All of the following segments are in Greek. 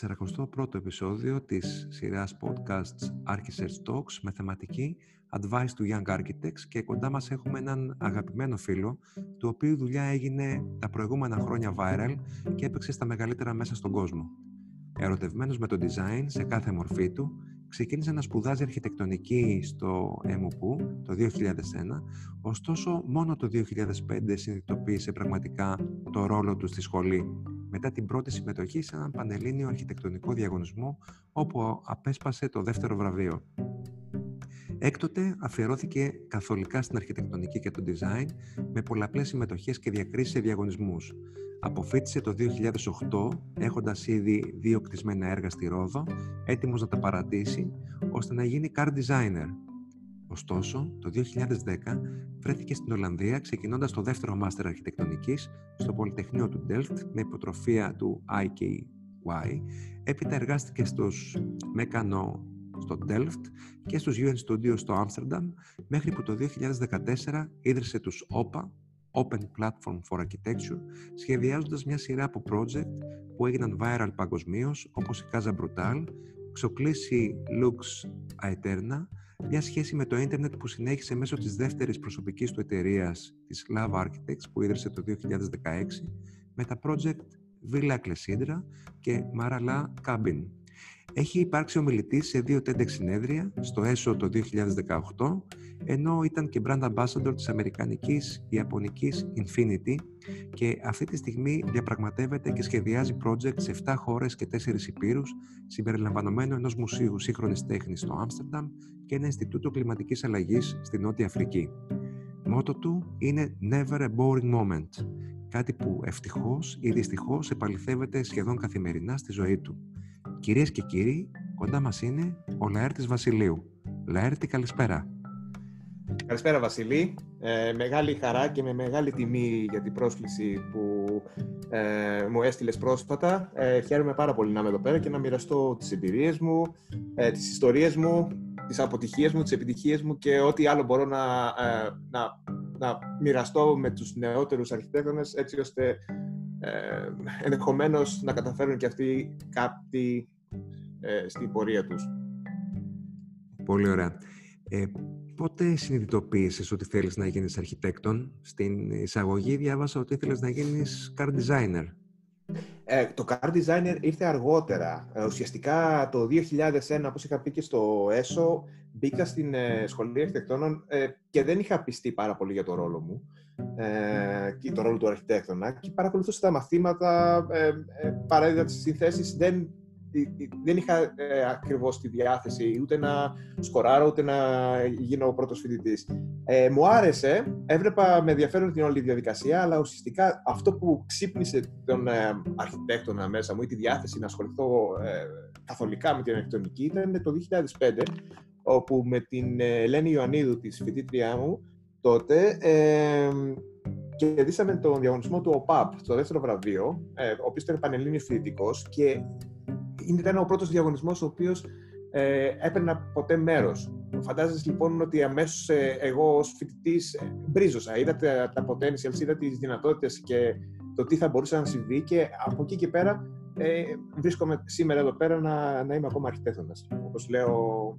41ο επεισόδιο της σειράς podcasts Architects Talks με θεματική Advice to Young Architects και κοντά μας έχουμε έναν αγαπημένο φίλο του οποίου δουλειά έγινε τα προηγούμενα χρόνια viral και έπαιξε στα μεγαλύτερα μέσα στον κόσμο. Ερωτευμένος με το design σε κάθε μορφή του, ξεκίνησε να σπουδάζει αρχιτεκτονική στο ΕΜΟΠΟΥ το 2001, ωστόσο μόνο το 2005 συνειδητοποίησε πραγματικά το ρόλο του στη σχολή μετά την πρώτη συμμετοχή σε έναν πανελλήνιο αρχιτεκτονικό διαγωνισμό όπου απέσπασε το δεύτερο βραβείο. Έκτοτε αφιερώθηκε καθολικά στην αρχιτεκτονική και το design με πολλαπλές συμμετοχές και διακρίσεις σε διαγωνισμούς. Αποφύτησε το 2008 έχοντας ήδη δύο κτισμένα έργα στη Ρόδο, έτοιμος να τα παρατήσει, ώστε να γίνει car designer. Ωστόσο, το 2010 βρέθηκε στην Ολλανδία ξεκινώντας το δεύτερο μάστερ αρχιτεκτονικής στο Πολυτεχνείο του Delft με υποτροφία του IKY. Έπειτα εργάστηκε στους Μέκανο στο Delft και στους UN Studios στο Άμστερνταμ μέχρι που το 2014 ίδρυσε τους OPA, Open Platform for Architecture, σχεδιάζοντας μια σειρά από project που έγιναν viral παγκοσμίως, όπως η Casa Brutal, ξοκλήσει Lux Aeterna, μια σχέση με το ίντερνετ που συνέχισε μέσω της δεύτερης προσωπικής του εταιρείας, της Love Architects, που ίδρυσε το 2016, με τα project Villa Clessidra και Marala Cabin. Έχει υπάρξει ομιλητής σε δύο TEDx συνέδρια, στο ΕΣΟ το 2018, ενώ ήταν και brand ambassador της αμερικανικής ιαπωνικής Infinity και αυτή τη στιγμή διαπραγματεύεται και σχεδιάζει project σε 7 χώρες και 4 υπήρους, συμπεριλαμβανομένου ενός μουσείου σύγχρονης τέχνης στο Άμστερνταμ και ένα Ινστιτούτο Κλιματικής Αλλαγής στη Νότια Αφρική. Μότο του είναι «Never a boring moment», κάτι που ευτυχώς ή δυστυχώς επαληθεύεται σχεδόν καθημερινά στη ζωή του. Κυρίες και κύριοι, κοντά μας είναι ο Λαέρτης Βασιλείου. Λαέρτη, καλησπέρα. Καλησπέρα Βασιλή. Ε, μεγάλη χαρά και με μεγάλη τιμή για την πρόσκληση που ε, μου έστειλες πρόσφατα. Ε, χαίρομαι πάρα πολύ να είμαι εδώ πέρα και να μοιραστώ τις εμπειρίες μου, ε, τις ιστορίες μου, τις αποτυχίες μου, τις επιτυχίες μου και ό,τι άλλο μπορώ να, ε, να, να μοιραστώ με τους νεότερους αρχιτέκτονες έτσι ώστε ε, ενδεχομένως να καταφέρουν και αυτοί κάτι ε, στην πορεία τους. Πολύ ωραία. Ε, πότε συνειδητοποίησες ότι θέλεις να γίνεις αρχιτέκτον; Στην εισαγωγή διάβασα ότι ήθελες να γίνεις car designer. Ε, το car designer ήρθε αργότερα. Ε, ουσιαστικά το 2001, όπως είχα πει και στο ΕΣΟ, μπήκα στην ε, σχολή αρχιτεκτόνων ε, και δεν είχα πιστεί πάρα πολύ για το ρόλο μου ε, και το ρόλο του αρχιτέκτονα και παρακολουθούσα τα μαθήματα, ε, ε, παράδειγμα τις συνθέσεις, δεν δεν είχα ε, ακριβώς τη διάθεση ούτε να σκοράρω, ούτε να γίνω ο πρώτος φοιτητής. Ε, μου άρεσε, έβλεπα με ενδιαφέρον την όλη διαδικασία, αλλά ουσιαστικά αυτό που ξύπνησε τον ε, αρχιτέκτονα μέσα μου ή τη διάθεση να ασχοληθώ ε, καθολικά με την αρχιτεκτονική ήταν το 2005, όπου με την ε, Ελένη Ιωαννίδου, της φοιτήτριά μου, τότε ε, κερδίσαμε τον διαγωνισμό του ΟΠΑΠ, το δεύτερο βραβείο, ε, ο οποίος ήταν πανελλήνιος φοιτητικός και ήταν ο πρώτος διαγωνισμός ο οποίος ε, έπαιρνα ποτέ μέρος. Φαντάζεσαι λοιπόν ότι αμέσως ε, εγώ ως φοιτητής ε, μπρίζωσα. Είδα τα, τα potentials, είδα τις δυνατότητες και το τι θα μπορούσε να συμβεί και από εκεί και πέρα ε, βρίσκομαι σήμερα εδώ πέρα να, να είμαι ακόμα αρχιτέκτονας. Όπως λέω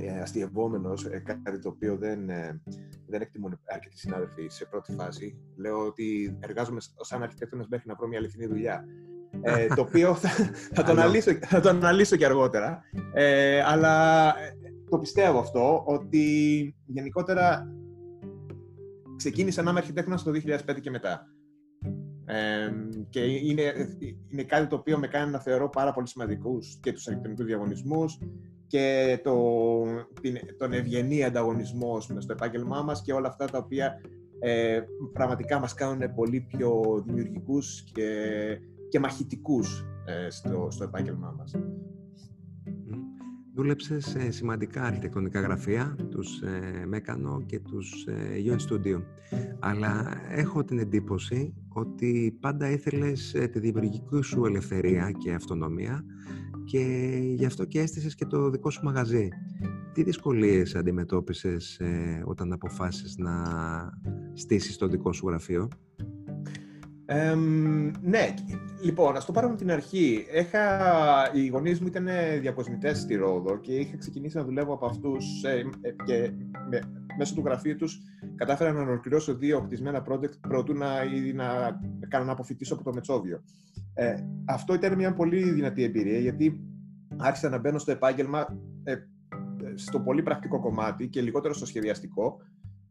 ε, αστειευόμενος, ε, κάτι το οποίο δεν, ε, δεν εκτιμούν αρκετοί συνάδελφοι σε πρώτη φάση. Λέω ότι εργάζομαι σαν αρχιτέκτονας μέχρι να βρω μια αληθινή δουλειά ε, το οποίο θα, θα, το αναλύσω, θα το αναλύσω και αργότερα. Ε, αλλά ε, το πιστεύω αυτό, ότι γενικότερα ξεκίνησα να είμαι αρχιτέκτονας το 2005 και μετά. Ε, και είναι, είναι κάτι το οποίο με κάνει να θεωρώ πάρα πολύ σημαντικούς και τους αρχιτεκτονικούς διαγωνισμούς και το, την, τον ευγενή ανταγωνισμό στο επάγγελμά μας και όλα αυτά τα οποία ε, πραγματικά μας κάνουν πολύ πιο δημιουργικούς και και μαχητικούς ε, στο, στο επάγγελμά μας. Δούλεψες σε σημαντικά αρχιτεκτονικά γραφεία, τους ε, Μέκανο και τους ε, UN Studio. Αλλά έχω την εντύπωση ότι πάντα ήθελες ε, τη δημιουργική σου ελευθερία και αυτονομία και γι' αυτό και έστησες και το δικό σου μαγαζί. Τι δυσκολίες αντιμετώπισες ε, όταν αποφάσισες να στήσεις το δικό σου γραφείο; Ναι, λοιπόν, ας το πάρουμε την αρχή. Έχα, οι γονείς μου ήταν διακοσμητές στη Ρόδο και είχα ξεκινήσει να δουλεύω από αυτούς ε, ε, και με, μέσω του γραφείου τους κατάφερα να ολοκληρώσω δύο κτισμένα project προτού να, ή να κάνω να αποφυτίσω από το Μετσόβιο. Ε, αυτό ήταν μια πολύ δυνατή εμπειρία γιατί άρχισα να μπαίνω στο επάγγελμα ε, στο πολύ πρακτικό κομμάτι και λιγότερο στο σχεδιαστικό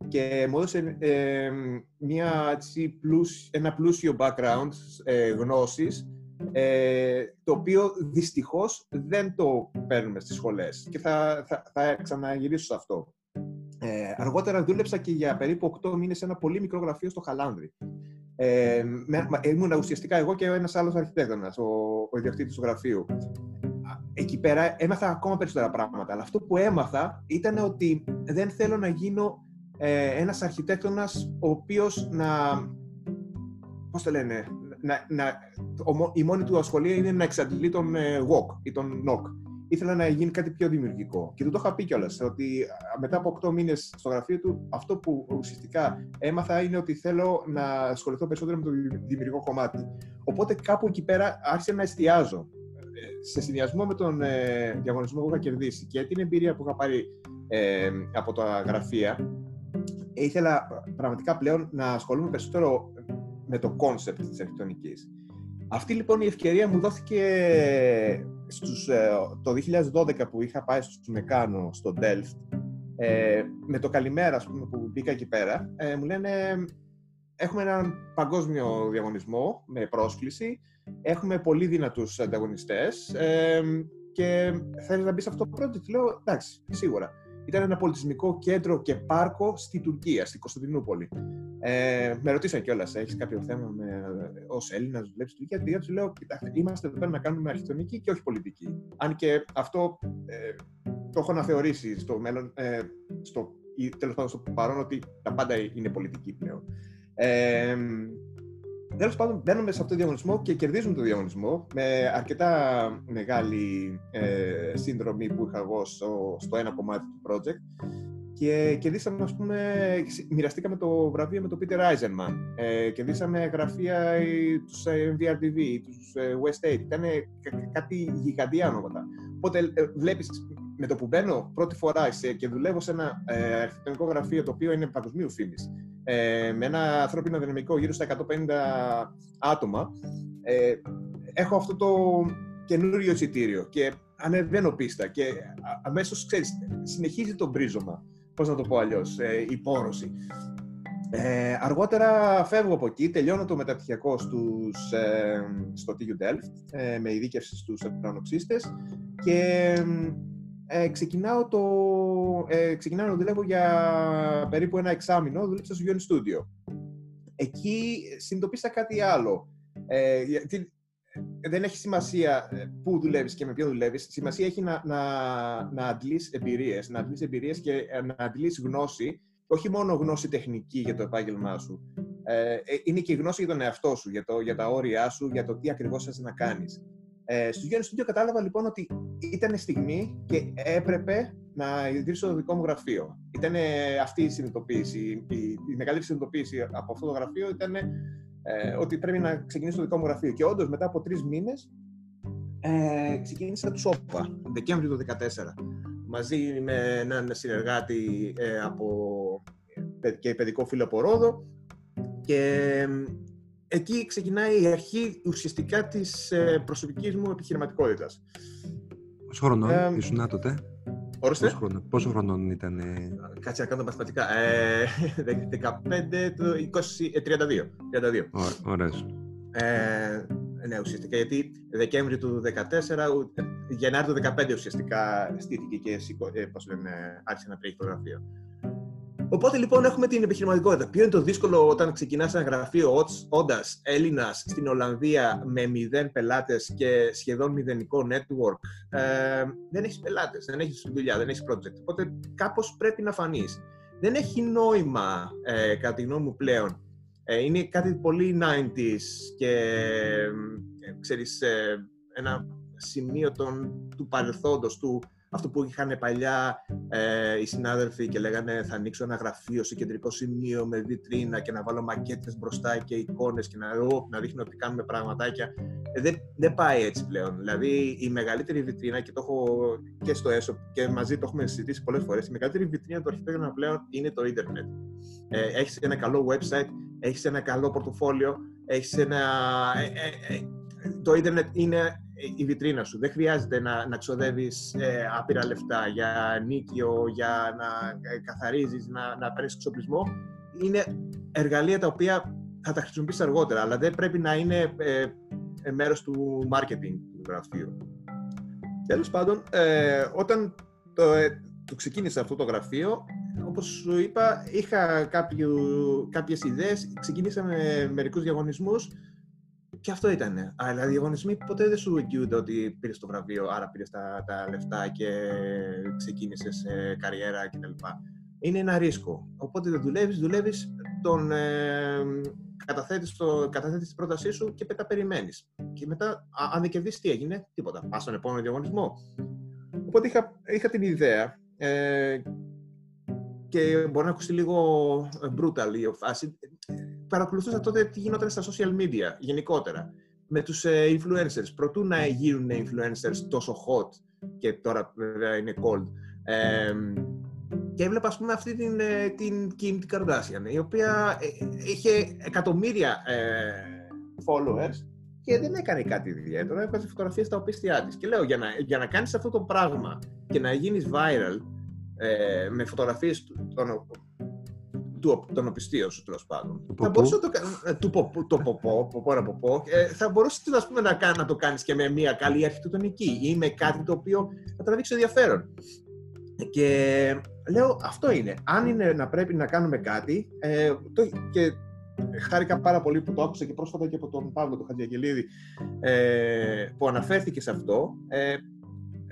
και μου έδωσε ε, μια, έτσι, ένα πλούσιο background ε, γνώσης ε, το οποίο δυστυχώς δεν το παίρνουμε στις σχολές και θα, θα, θα ξαναγυρίσω σε αυτό. Ε, αργότερα δούλεψα και για περίπου 8 μήνες σε ένα πολύ μικρό γραφείο στο Χαλάνδρη. Ε, ήμουν ουσιαστικά εγώ και ένας άλλος αρχιτέκτονας, ο, ο ιδιοκτήτης του γραφείου. Εκεί πέρα έμαθα ακόμα περισσότερα πράγματα, αλλά αυτό που έμαθα ήταν ότι δεν θέλω να γίνω ε, ένας αρχιτέκτονας ο οποίος να, πώς το λένε, να, να, η μόνη του ασχολία είναι να εξαντλεί τον ε, walk ή τον knock. Ήθελα να γίνει κάτι πιο δημιουργικό. Και του το είχα πει κιόλας ότι μετά από 8 μήνες στο γραφείο του, αυτό που ουσιαστικά έμαθα είναι ότι θέλω να ασχοληθώ περισσότερο με το δημιουργικό κομμάτι. Οπότε κάπου εκεί πέρα άρχισα να εστιάζω. Ε, σε συνδυασμό με τον ε, διαγωνισμό που είχα κερδίσει και την εμπειρία που είχα πάρει ε, από τα γραφεία, ήθελα πραγματικά πλέον να ασχολούμαι περισσότερο με το concept της αρχιτεκτονικής. Αυτή λοιπόν η ευκαιρία μου δόθηκε στους, ε, το 2012 που είχα πάει στο Μεκάνο στο Delft ε, με το καλημέρα πούμε, που μπήκα εκεί πέρα ε, μου λένε έχουμε έναν παγκόσμιο διαγωνισμό με πρόσκληση έχουμε πολύ δυνατούς ανταγωνιστές ε, και θέλεις να μπεις σε αυτό το project λέω εντάξει σίγουρα ήταν ένα πολιτισμικό κέντρο και πάρκο στη Τουρκία, στην Κωνσταντινούπολη. Ε, με ρωτήσαν κιόλας, έχεις κάποιο θέμα με, ως Έλληνας να δουλέψεις στην Τουρκία; Και του λέω, κοιτάξτε, είμαστε εδώ πέρα να κάνουμε αρχιτεκτονική και όχι πολιτική. Αν και αυτό ε, το έχω αναθεωρήσει στο μέλλον, ε, στο, τέλος πάντων στο παρόν, ότι τα πάντα είναι πολιτική πλέον. Ε, Τέλος πάντων, μπαίνουμε σε αυτό το διαγωνισμό και κερδίζουμε το διαγωνισμό με αρκετά μεγάλη ε, σύνδρομη που είχα εγώ στο, στο ένα κομμάτι του project. Και κερδίσαμε, ας πούμε, μοιραστήκαμε το βραβείο με τον Peter Eisenman. Ε, κερδίσαμε γραφεία τους ε, MVRTV, τους ε, West Aid. Ήταν κάτι γιγαντιά ονόματα. Οπότε ε, βλέπεις με το που μπαίνω πρώτη φορά και δουλεύω σε ένα ε, αρχιτεκτονικό γραφείο το οποίο είναι παγκοσμίου φήμης, ε, με ένα ανθρώπινο δυναμικό γύρω στα 150 άτομα, ε, έχω αυτό το καινούριο εισιτήριο και ανεβαίνω πίστα και αμέσως, ξέρεις, συνεχίζει το μπρίζωμα, πώς να το πω αλλιώς, ε, η πόρωση. Ε, αργότερα φεύγω από εκεί, τελειώνω το μεταπτυχιακό στους, ε, στο TU Delft ε, με ειδίκευση στους ουρανοξύστες και ε, ξεκινάω, το, ε, ξεκινάω να δουλεύω για περίπου ένα εξάμεινο, δούλεψα στο Union Studio. Εκεί συνειδητοποίησα κάτι άλλο. Ε, γιατί δεν έχει σημασία ε, πού δουλεύεις και με ποιον δουλεύεις. Σημασία έχει να, να, να αντλείς εμπειρίες. Να αντλείς εμπειρίες και ε, να αντλείς γνώση, όχι μόνο γνώση τεχνική για το επάγγελμά σου. Ε, είναι και γνώση για τον εαυτό σου, για, το, για τα όρια σου, για το τι ακριβώς θες να κάνεις. Ε, στο Γιάννη Studio κατάλαβα λοιπόν ότι ήταν στιγμή και έπρεπε να ιδρύσω το δικό μου γραφείο. Ήταν αυτή η συνειδητοποίηση. Η, η μεγαλύτερη συνειδητοποίηση από αυτό το γραφείο ήταν ε, ότι πρέπει να ξεκινήσω το δικό μου γραφείο. Και όντως μετά από τρεις μήνες ε, ξεκίνησα του ΣΟΠΑ, Δεκέμβριο του 2014. Μαζί με έναν συνεργάτη ε, από, και παιδικό φίλο από Ρόδο. Και εκεί ξεκινάει η αρχή ουσιαστικά της ε, προσωπικής μου επιχειρηματικότητας. Πόσο χρονών ε, ήσουν τότε; Ορίστε. Πόσο, χρόνο, πόσο χρονών ήταν... Κάτσε να κάνω τα μαθηματικά. Ε, 15, 20, 32. 32. Ωραία. Ε, ναι, ουσιαστικά, γιατί Δεκέμβρη του 2014, Γενάρη του 2015 ουσιαστικά στήθηκε και ε, πώς λένε, άρχισε να τρέχει το γραφείο. Οπότε λοιπόν έχουμε την επιχειρηματικότητα. Ποιο είναι το δύσκολο όταν ξεκινάς ένα γραφείο όντας Έλληνας στην Ολλανδία με μηδέν πελάτες και σχεδόν μηδενικό network. Ε, δεν έχεις πελάτες, δεν έχεις δουλειά, δεν έχεις project. Οπότε κάπως πρέπει να φανείς. Δεν έχει νόημα, ε, κατά τη γνώμη μου πλέον. Ε, είναι κάτι πολύ 90s και ε, ξέρεις, ε, ένα σημείο των, του παρελθόντος, του Αυτό που είχαν παλιά ε, οι συνάδελφοι και λέγανε θα ανοίξω ένα γραφείο σε κεντρικό σημείο με βιτρίνα και να βάλω μακέτες μπροστά και εικόνες και να, ο, να δείχνω ότι κάνουμε πραγματάκια. Ε, δεν, δεν πάει έτσι πλέον. Δηλαδή η μεγαλύτερη βιτρίνα και το έχω και στο ΕΣΟ και μαζί το έχουμε συζητήσει πολλές φορές, η μεγαλύτερη βιτρίνα του αρχιτέκτονα πλέον είναι το ίντερνετ. Ε, έχεις ένα καλό website, έχεις ένα καλό πορτοφόλιο, έχεις ένα... Ε, ε, ε το ίντερνετ είναι η βιτρίνα σου. Δεν χρειάζεται να, να ξοδεύεις ε, άπειρα λεφτά για νίκιο, για να ε, καθαρίζεις, να, να παίρνεις εξοπλισμό. Είναι εργαλεία τα οποία θα τα χρησιμοποιήσεις αργότερα, αλλά δεν πρέπει να είναι ε, ε μέρος του marketing του γραφείου. Τέλος πάντων, ε, όταν το, το ξεκίνησα αυτό το γραφείο, όπως σου είπα, είχα κάποιου, κάποιες ιδέες, ξεκινήσαμε μερικούς διαγωνισμούς και αυτό ήταν. Αλλά οι διαγωνισμοί ποτέ δεν σου εγγυούνται ότι πήρες το βραβείο, άρα πήρες τα, τα λεφτά και ξεκίνησες καριέρα κτλ. Είναι ένα ρίσκο. Οπότε δεν δουλεύεις, δουλεύεις, τον ε, καταθέτεις την πρότασή σου και μετά περιμένεις. Και μετά, αν δεν κερδίσεις, τι έγινε, τίποτα. Πας στον επόμενο διαγωνισμό. Οπότε είχα, είχα την ιδέα ε, και μπορεί να ακούσει λίγο brutal η φάση παρακολουθούσα τότε τι γινόταν στα social media γενικότερα με τους ε, influencers. Προτού να γίνουν influencers τόσο hot και τώρα βέβαια είναι cold. Ε, και έβλεπα, ας πούμε, αυτή την, ε, την Kim Kardashian, η οποία ε, είχε εκατομμύρια followers και δεν έκανε κάτι ιδιαίτερο. Έβγαζε φωτογραφίες στα οπίστια της. Και λέω, για να, για να κάνεις αυτό το πράγμα και να γίνεις viral ε, με φωτογραφίες των, του, των οπιστίων σου, τέλος πάντων. Θα μπορούσε να το κάνει. Του το ποπό, ποπό, ε, θα μπορούσες να, να, να το κάνεις και με μια καλή αρχιτεκτονική ή με κάτι το οποίο θα τραβήξει ενδιαφέρον. Και λέω, αυτό είναι. Αν είναι να πρέπει να κάνουμε κάτι, ε, το, και χάρηκα πάρα πολύ που το άκουσα και πρόσφατα και από τον Παύλο τον Χατζιαγγελίδη ε, που αναφέρθηκε σε αυτό. Ε,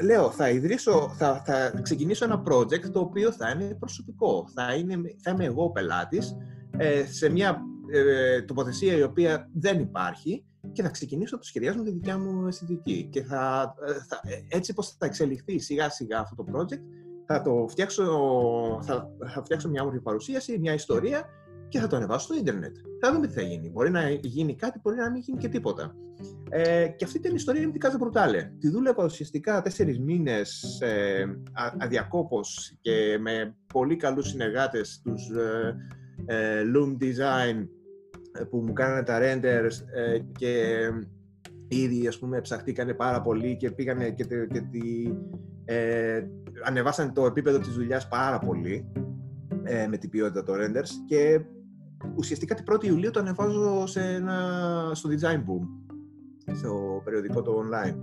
λέω, θα ιδρύσω, θα, θα ξεκινήσω ένα project το οποίο θα είναι προσωπικό. Θα, είναι, θα είμαι εγώ πελάτης ε, σε μια ε, τοποθεσία η οποία δεν υπάρχει και θα ξεκινήσω να το σχεδιάσω με τη δικιά μου αισθητική. Και θα, ε, θα, ε, έτσι πως θα εξελιχθεί σιγά σιγά αυτό το project, θα το φτιάξω, θα, θα φτιάξω μια όμορφη παρουσίαση, μια ιστορία και θα το ανεβάσω στο ίντερνετ. Θα δούμε τι θα γίνει. Μπορεί να γίνει κάτι, μπορεί να μην γίνει και τίποτα. Ε, και αυτή ήταν η ιστορία με την Casa Brutale. Τη δούλευα ουσιαστικά τέσσερις μήνες ε, αδιακόπως και με πολύ καλούς συνεργάτες, τους ε, ε, Loom Design ε, που μου κάνανε τα renders ε, και ήδη ας πούμε ψαχτήκανε πάρα πολύ και πήγανε και, και τη, ε, ανεβάσανε το επίπεδο της δουλειάς πάρα πολύ ε, με την ποιότητα των renders και ουσιαστικά την 1η Ιουλίου το ανεβάζω σε ένα, στο Design Boom, στο περιοδικό το online.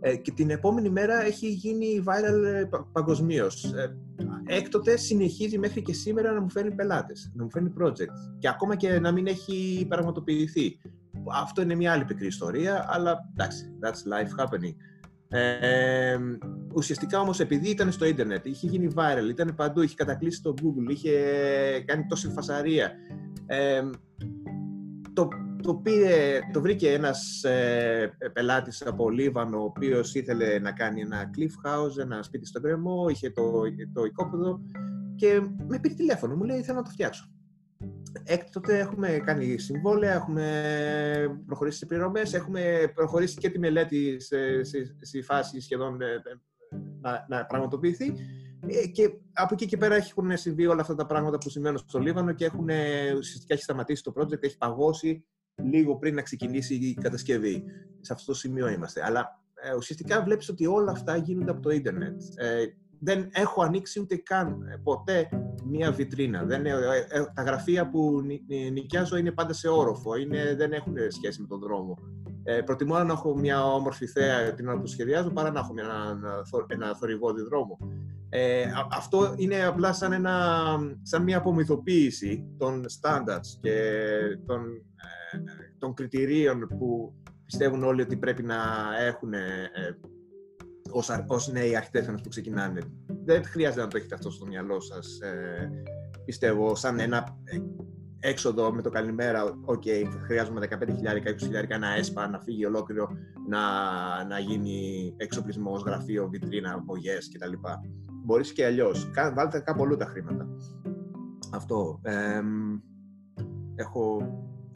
Ε, και την επόμενη μέρα έχει γίνει viral ε, παγκοσμίως. Ε, έκτοτε συνεχίζει μέχρι και σήμερα να μου φέρνει πελάτες, να μου φέρνει project και ακόμα και να μην έχει πραγματοποιηθεί. Αυτό είναι μια άλλη πικρή ιστορία, αλλά εντάξει, that's life happening. Ε, ουσιαστικά όμως επειδή ήταν στο ίντερνετ, είχε γίνει viral, ήταν παντού, είχε κατακλείσει το Google, είχε κάνει τόση φασαρία. Ε, το, το, πήρε, το βρήκε ένας ε, πελάτης από Λίβανο, ο οποίος ήθελε να κάνει ένα cliff house, ένα σπίτι στον κρεμό, είχε το, το οικόπεδο και με πήρε τηλέφωνο, μου λέει θέλω να το φτιάξω. Έκτοτε έχουμε κάνει συμβόλαια, έχουμε προχωρήσει σε πληρωμές, έχουμε προχωρήσει και τη μελέτη σε, σε, σε φάση σχεδόν ε, να, να πραγματοποιηθεί ε, και από εκεί και πέρα έχουν συμβεί όλα αυτά τα πράγματα που συμβαίνουν στο Λίβανο και έχουν, ουσιαστικά έχει σταματήσει το project, έχει παγώσει λίγο πριν να ξεκινήσει η κατασκευή. Σε αυτό το σημείο είμαστε. Αλλά ε, ουσιαστικά βλέπεις ότι όλα αυτά γίνονται από το ίντερνετ. Ε, δεν έχω ανοίξει ούτε καν ε, ποτέ μία βιτρίνα. Δεν, ε, ε, τα γραφεία που νοικιάζω είναι πάντα σε όροφο, είναι, δεν έχουν σχέση με τον δρόμο. Ε, προτιμώ να έχω μια όμορφη θέα την ώρα που σχεδιάζω παρά να έχω μια, ένα, ένα θορυβόδι δρόμο. Ε, αυτό είναι απλά σαν, ένα, σαν μια απομυθοποίηση των standards και των, ε, των κριτηρίων που πιστεύουν όλοι ότι πρέπει να έχουν ως, ως νέοι αρχιτέκτονες που ξεκινάνε. Δεν χρειάζεται να το έχετε αυτό στο μυαλό σας, ε, πιστεύω, σαν ένα, ε, έξοδο με το καλημέρα, OK, okay, χρειάζομαι 15.000, 20.000 να έσπα, να φύγει ολόκληρο, να, να γίνει εξοπλισμός, γραφείο, βιτρίνα, απογές κτλ. Μπορείς και αλλιώς. Βάλτε κάπου αλλού τα χρήματα. Αυτό. Ε, έχω,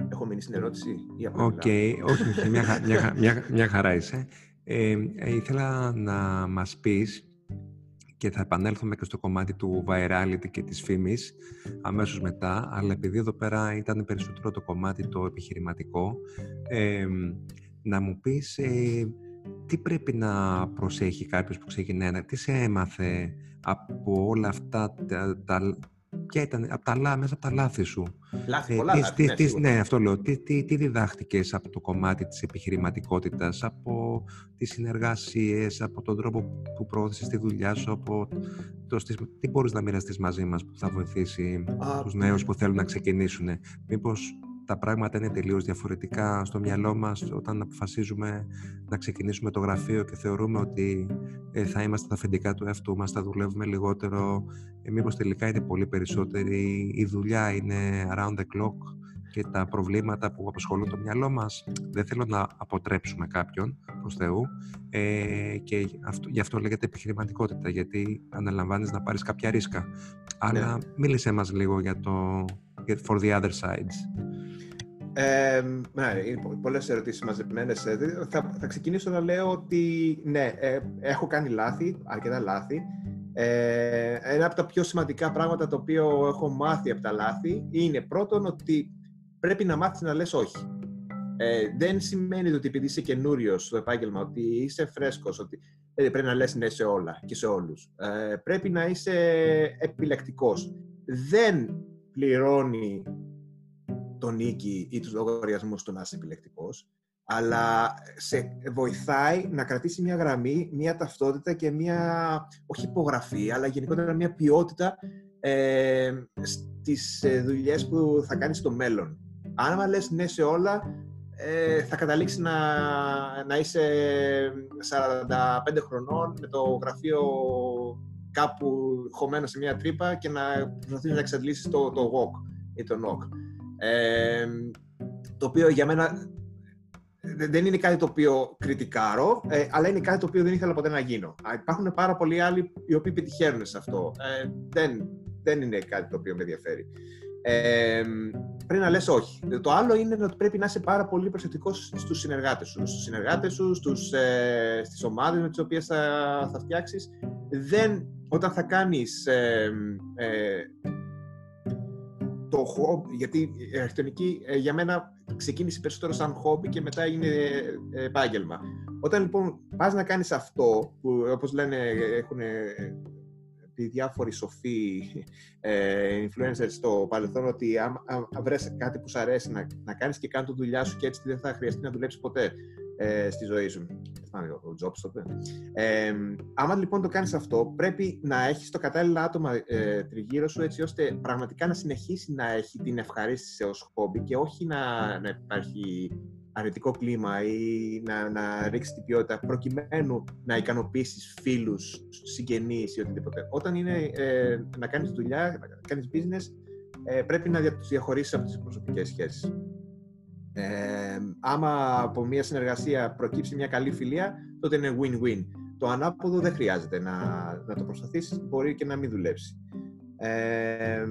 έχω μείνει στην ερώτηση ή OK, okay, όχι, μια, μια, μια, μια χαρά είσαι. Ε, ήθελα να μας πεις και θα επανέλθουμε και στο κομμάτι του virality και της φήμης αμέσως μετά, αλλά επειδή εδώ πέρα ήταν περισσότερο το κομμάτι το επιχειρηματικό, ε, να μου πεις ε, τι πρέπει να προσέχει κάποιος που ξεκινάει, τι σε έμαθε από όλα αυτά τα, τα, Ποια ήταν από τα, μέσα από τα λάθη σου. Λάθη, ε, πολλά τι, λάθη, ναι, ναι, αυτό λέω. Τι, τι, τι διδάχτηκες από το κομμάτι της επιχειρηματικότητας, από τις συνεργασίες, από τον τρόπο που προώθησες τη δουλειά σου, από το, τι μπορείς να μοιραστείς μαζί μας που θα βοηθήσει Α, τους νέους που θέλουν να ξεκινήσουν; Μήπως τα πράγματα είναι τελείως διαφορετικά στο μυαλό μας όταν αποφασίζουμε να ξεκινήσουμε το γραφείο και θεωρούμε ότι ε, θα είμαστε τα αφεντικά του εαυτού μας, θα δουλεύουμε λιγότερο. Ε, μήπως τελικά είναι πολύ περισσότερη, η δουλειά είναι around the clock και τα προβλήματα που απασχολούν το μυαλό μας. Δεν θέλω να αποτρέψουμε κάποιον, προς Θεού, ε, και αυτό, γι' αυτό λέγεται επιχειρηματικότητα, γιατί αναλαμβάνεις να πάρεις κάποια ρίσκα. Αλλά ναι. μίλησέ μας λίγο για το for the other sides. Ε, ναι, είναι πολλές ερωτήσεις μαζεμένες. Ε, θα, θα ξεκινήσω να λέω ότι ναι, ε, έχω κάνει λάθη, αρκετά λάθη. Ε, ένα από τα πιο σημαντικά πράγματα το οποίο έχω μάθει από τα λάθη είναι πρώτον ότι πρέπει να μάθεις να λες όχι. Ε, δεν σημαίνει ότι επειδή είσαι καινούριος στο επάγγελμα, ότι είσαι φρέσκος, ότι ε, πρέπει να λες ναι σε όλα και σε όλους. Ε, πρέπει να είσαι επιλεκτικός. Δεν πληρώνει τον νίκη ή τους λογαριασμούς του να είσαι επιλεκτικός, αλλά σε βοηθάει να κρατήσει μια γραμμή, μια ταυτότητα και μια, όχι υπογραφή, αλλά γενικότερα μια ποιότητα ε, στις ε, δουλειές που θα κάνεις στο μέλλον. Αν λες ναι σε όλα, ε, θα καταλήξεις να, να είσαι 45 χρονών με το γραφείο κάπου χωμένο σε μια τρύπα και να προσπαθείς να εξαντλήσεις το, το walk ή το knock το οποίο για μένα δεν είναι κάτι το οποίο κριτικάρω, ε, αλλά είναι κάτι το οποίο δεν ήθελα ποτέ να γίνω. Υπάρχουν πάρα πολλοί άλλοι οι οποίοι πετυχαίνουν σε αυτό. Ε, δεν, δεν είναι κάτι το οποίο με ενδιαφέρει. Ε, πρέπει να λες όχι. Το άλλο είναι ότι πρέπει να είσαι πάρα πολύ προσεκτικός στους συνεργάτες σου. Στους συνεργάτες σου, στους, ε, στις ομάδες με τις οποίες θα, θα φτιάξεις. Δεν, όταν θα κάνεις ε, το χόμπι, γιατί η αρχιτεκτονική ε, για μένα ξεκίνησε περισσότερο σαν χόμπι και μετά είναι ε, επάγγελμα. Όταν λοιπόν πας να κάνεις αυτό, που όπως λένε έχουν οι διάφοροι σοφοί ε, influencers στο παρελθόν ότι αν, βρες κάτι που σου αρέσει να, να κάνεις και κάνει τη δουλειά σου και έτσι δεν θα χρειαστεί να δουλέψεις ποτέ ε, στη ζωή σου. Ο Jobs τότε. Ε, άμα λοιπόν το κάνεις αυτό, πρέπει να έχεις το κατάλληλο άτομα ε, τριγύρω σου έτσι ώστε πραγματικά να συνεχίσει να έχει την ευχαρίστηση ως χόμπι και όχι να, να υπάρχει αρνητικό κλίμα ή να, να ρίξει την ποιότητα προκειμένου να ικανοποιήσεις φίλους, συγγενείς ή οτιδήποτε. Όταν είναι ε, να κάνεις δουλειά, να κάνεις business, ε, πρέπει να διαχωρίσεις από τις προσωπικές σχέσεις. Ε, άμα από μια συνεργασία προκύψει μια καλή φιλία, τότε είναι win-win. Το ανάποδο δεν χρειάζεται να, να το προσπαθήσεις, μπορεί και να μην δουλέψει. Ε,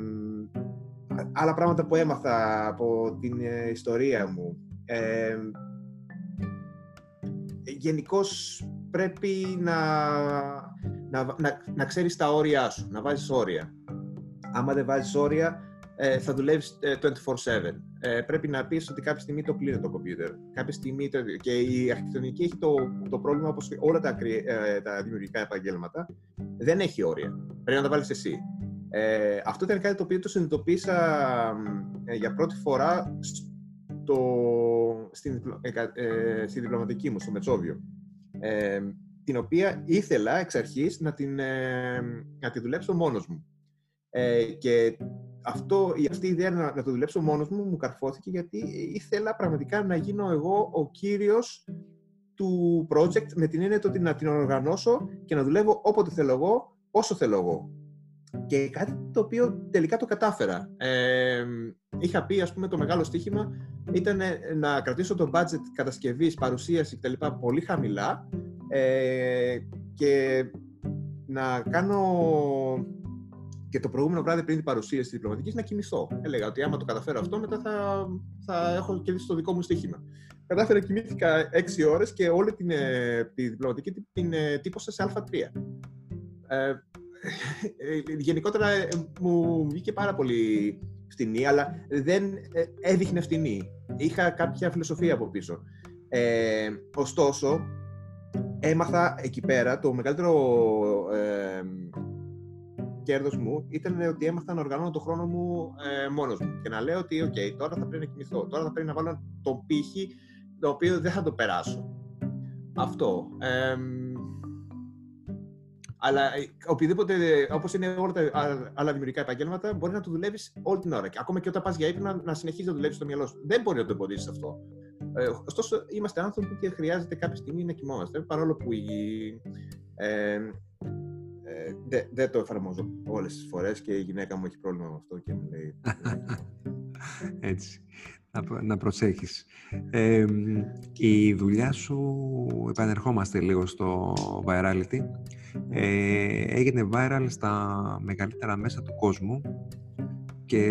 άλλα πράγματα που έμαθα από την ε, ιστορία μου. Ε, Γενικώς πρέπει να, να, να, να ξέρεις τα όρια σου, να βάζεις όρια. Άμα δεν βάζεις όρια, ε, θα δουλεύεις 24-7. Ε, ε, πρέπει να πεις ότι κάποια στιγμή το πλήρω το κομπιούτερ. Κάποια στιγμή το... Και η αρχιτεκτονική έχει το, το πρόβλημα, όπως όλα τα, ε, τα δημιουργικά επαγγέλματα, δεν έχει όρια. Πρέπει να τα βάλεις εσύ. Ε, αυτό ήταν κάτι το οποίο το συνειδητοποίησα για πρώτη φορά στο, στην, ε, στη διπλωματική μου, στο Μετσόβιο. την οποία ήθελα εξ αρχής να την, να τη δουλέψω μόνος μου. και αυτό, αυτή η ιδέα να, να το δουλέψω μόνος μου μου καρφώθηκε γιατί ήθελα πραγματικά να γίνω εγώ ο κύριος του project με την έννοια ότι να την οργανώσω και να δουλεύω όποτε θέλω εγώ, όσο θέλω εγώ. και κάτι το οποίο τελικά το κατάφερα. Ε, είχα πει, ας πούμε, το μεγάλο στοίχημα ήταν να κρατήσω το budget κατασκευής, παρουσίαση κτλ. πολύ χαμηλά ε, και να κάνω και το προηγούμενο βράδυ πριν την παρουσίαση της διπλωματικής να κοιμηθώ. Έλεγα ότι άμα το καταφέρω αυτό, μετά θα, θα έχω κερδίσει το δικό μου στοίχημα. Κατάφερα, κοιμήθηκα 6 ώρες και όλη την, ε, τη διπλωματική την ε, τύπωσα σε Α3. Ε, γενικότερα μου βγήκε πάρα πολύ φτηνή, αλλά δεν έδειχνε φτηνή. Είχα κάποια φιλοσοφία από πίσω. Ε, ωστόσο, έμαθα εκεί πέρα το μεγαλύτερο ε, κέρδος μου ήταν ότι έμαθα να οργανώνω το χρόνο μου ε, μόνος μου και να λέω ότι ok, τώρα θα πρέπει να κοιμηθώ, τώρα θα πρέπει να βάλω τον πύχη το οποίο δεν θα το περάσω. Αυτό. Ε, αλλά οποιοδήποτε, όπως είναι όλα τα άλλα δημιουργικά επαγγέλματα, μπορεί να το δουλεύεις όλη την ώρα. Και ακόμα και όταν πας για ύπνο, να, να συνεχίζεις να δουλεύεις στο μυαλό σου. Δεν μπορεί να το εμποδίσεις αυτό. Ε, ωστόσο, είμαστε άνθρωποι και χρειάζεται κάποια στιγμή να κοιμόμαστε. Παρόλο που η, ε, ε, δεν το εφαρμόζω όλες τις φορές και η γυναίκα μου έχει πρόβλημα με αυτό και μου λέει... Έτσι. Να, να προσέχεις. η δουλειά σου, επανερχόμαστε λίγο στο virality, ε, έγινε viral στα μεγαλύτερα μέσα του κόσμου και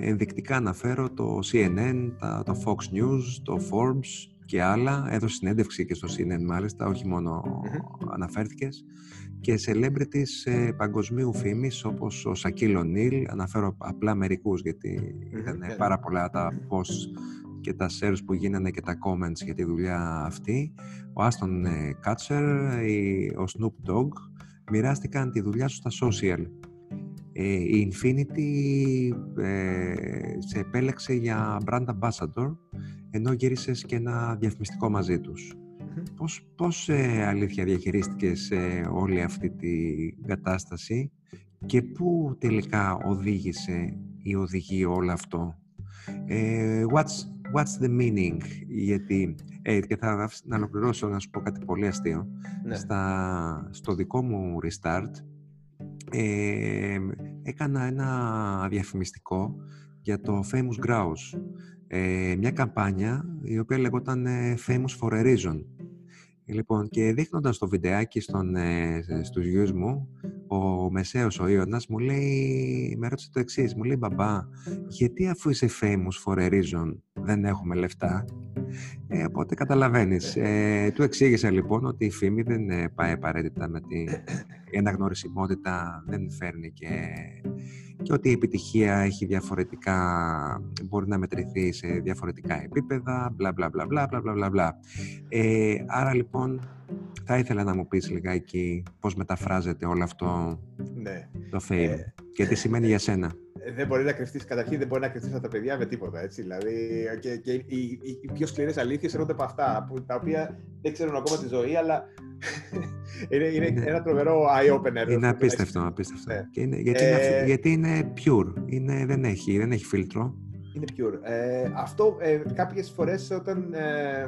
ενδεικτικά αναφέρω το CNN, το Fox News, το Forbes και άλλα. Έδωσε συνέντευξη και στο CNN μάλιστα, όχι μόνο αναφέρθηκες και celebrities ε, παγκοσμίου φήμης όπως ο Σακίλ Ονίλ, αναφέρω απλά μερικούς γιατί ήταν ναι. πάρα πολλά τα posts και τα shares που γίνανε και τα comments για τη δουλειά αυτή. Ο Άστον Κάτσερ, ο Snoop Dogg μοιράστηκαν τη δουλειά σου στα social. Ε, η Infinity ε, σε επέλεξε για brand ambassador ενώ γύρισες και ένα διαφημιστικό μαζί τους. Πώς, πώς ε, αλήθεια διαχειρίστηκες ε, όλη αυτή τη κατάσταση και πού τελικά οδήγησε ή οδηγεί όλο αυτό; Ε, what's, what's the meaning, γιατί ε, και θα να ολοκληρώσω να σου πω κάτι πολύ αστείο. Ναι. Στα, στο δικό μου restart ε, έκανα ένα διαφημιστικό για το Famous Grouse. Ε, μια καμπάνια η οποία λεγόταν Famous for a Reason. Λοιπόν, και δείχνοντας το βιντεάκι στον, ε, στους γιους μου, ο Μεσαίος, ο Ιωνας, μου λέει, με ρώτησε το εξής, μου λέει «Μπαμπά, γιατί αφού είσαι famous for a reason δεν έχουμε λεφτά» ε, οπότε καταλαβαίνεις. Ε, του εξήγησα λοιπόν ότι η φήμη δεν ε, πάει απαραίτητα με την αναγνωρισιμότητα, δεν φέρνει και και ότι η επιτυχία έχει διαφορετικά, μπορεί να μετρηθεί σε διαφορετικά επίπεδα, μπλα μπλα μπλα μπλα μπλα μπλα μπλα. Ε, άρα λοιπόν θα ήθελα να μου πεις λιγάκι πώς μεταφράζεται όλο αυτό ναι. το fame ε, και τι σημαίνει για σένα. Ε, δεν μπορεί να κρυφτείς, καταρχήν δεν μπορεί να κρυφτείς από τα παιδιά με τίποτα. Έτσι. Δηλαδή, και, και οι, οι, οι πιο σκληρές αλήθειες έρχονται από αυτά, που, τα οποία δεν ξέρουν ακόμα τη ζωή, αλλά είναι, είναι, είναι ένα τρομερό eye-opener. Είναι απίστευτο, απίστευτο. Ναι. Και είναι, γιατί, ε, είναι, γιατί είναι pure, είναι, δεν, έχει, δεν έχει φίλτρο. Είναι pure. Ε, αυτό ε, κάποιες φορές όταν ε,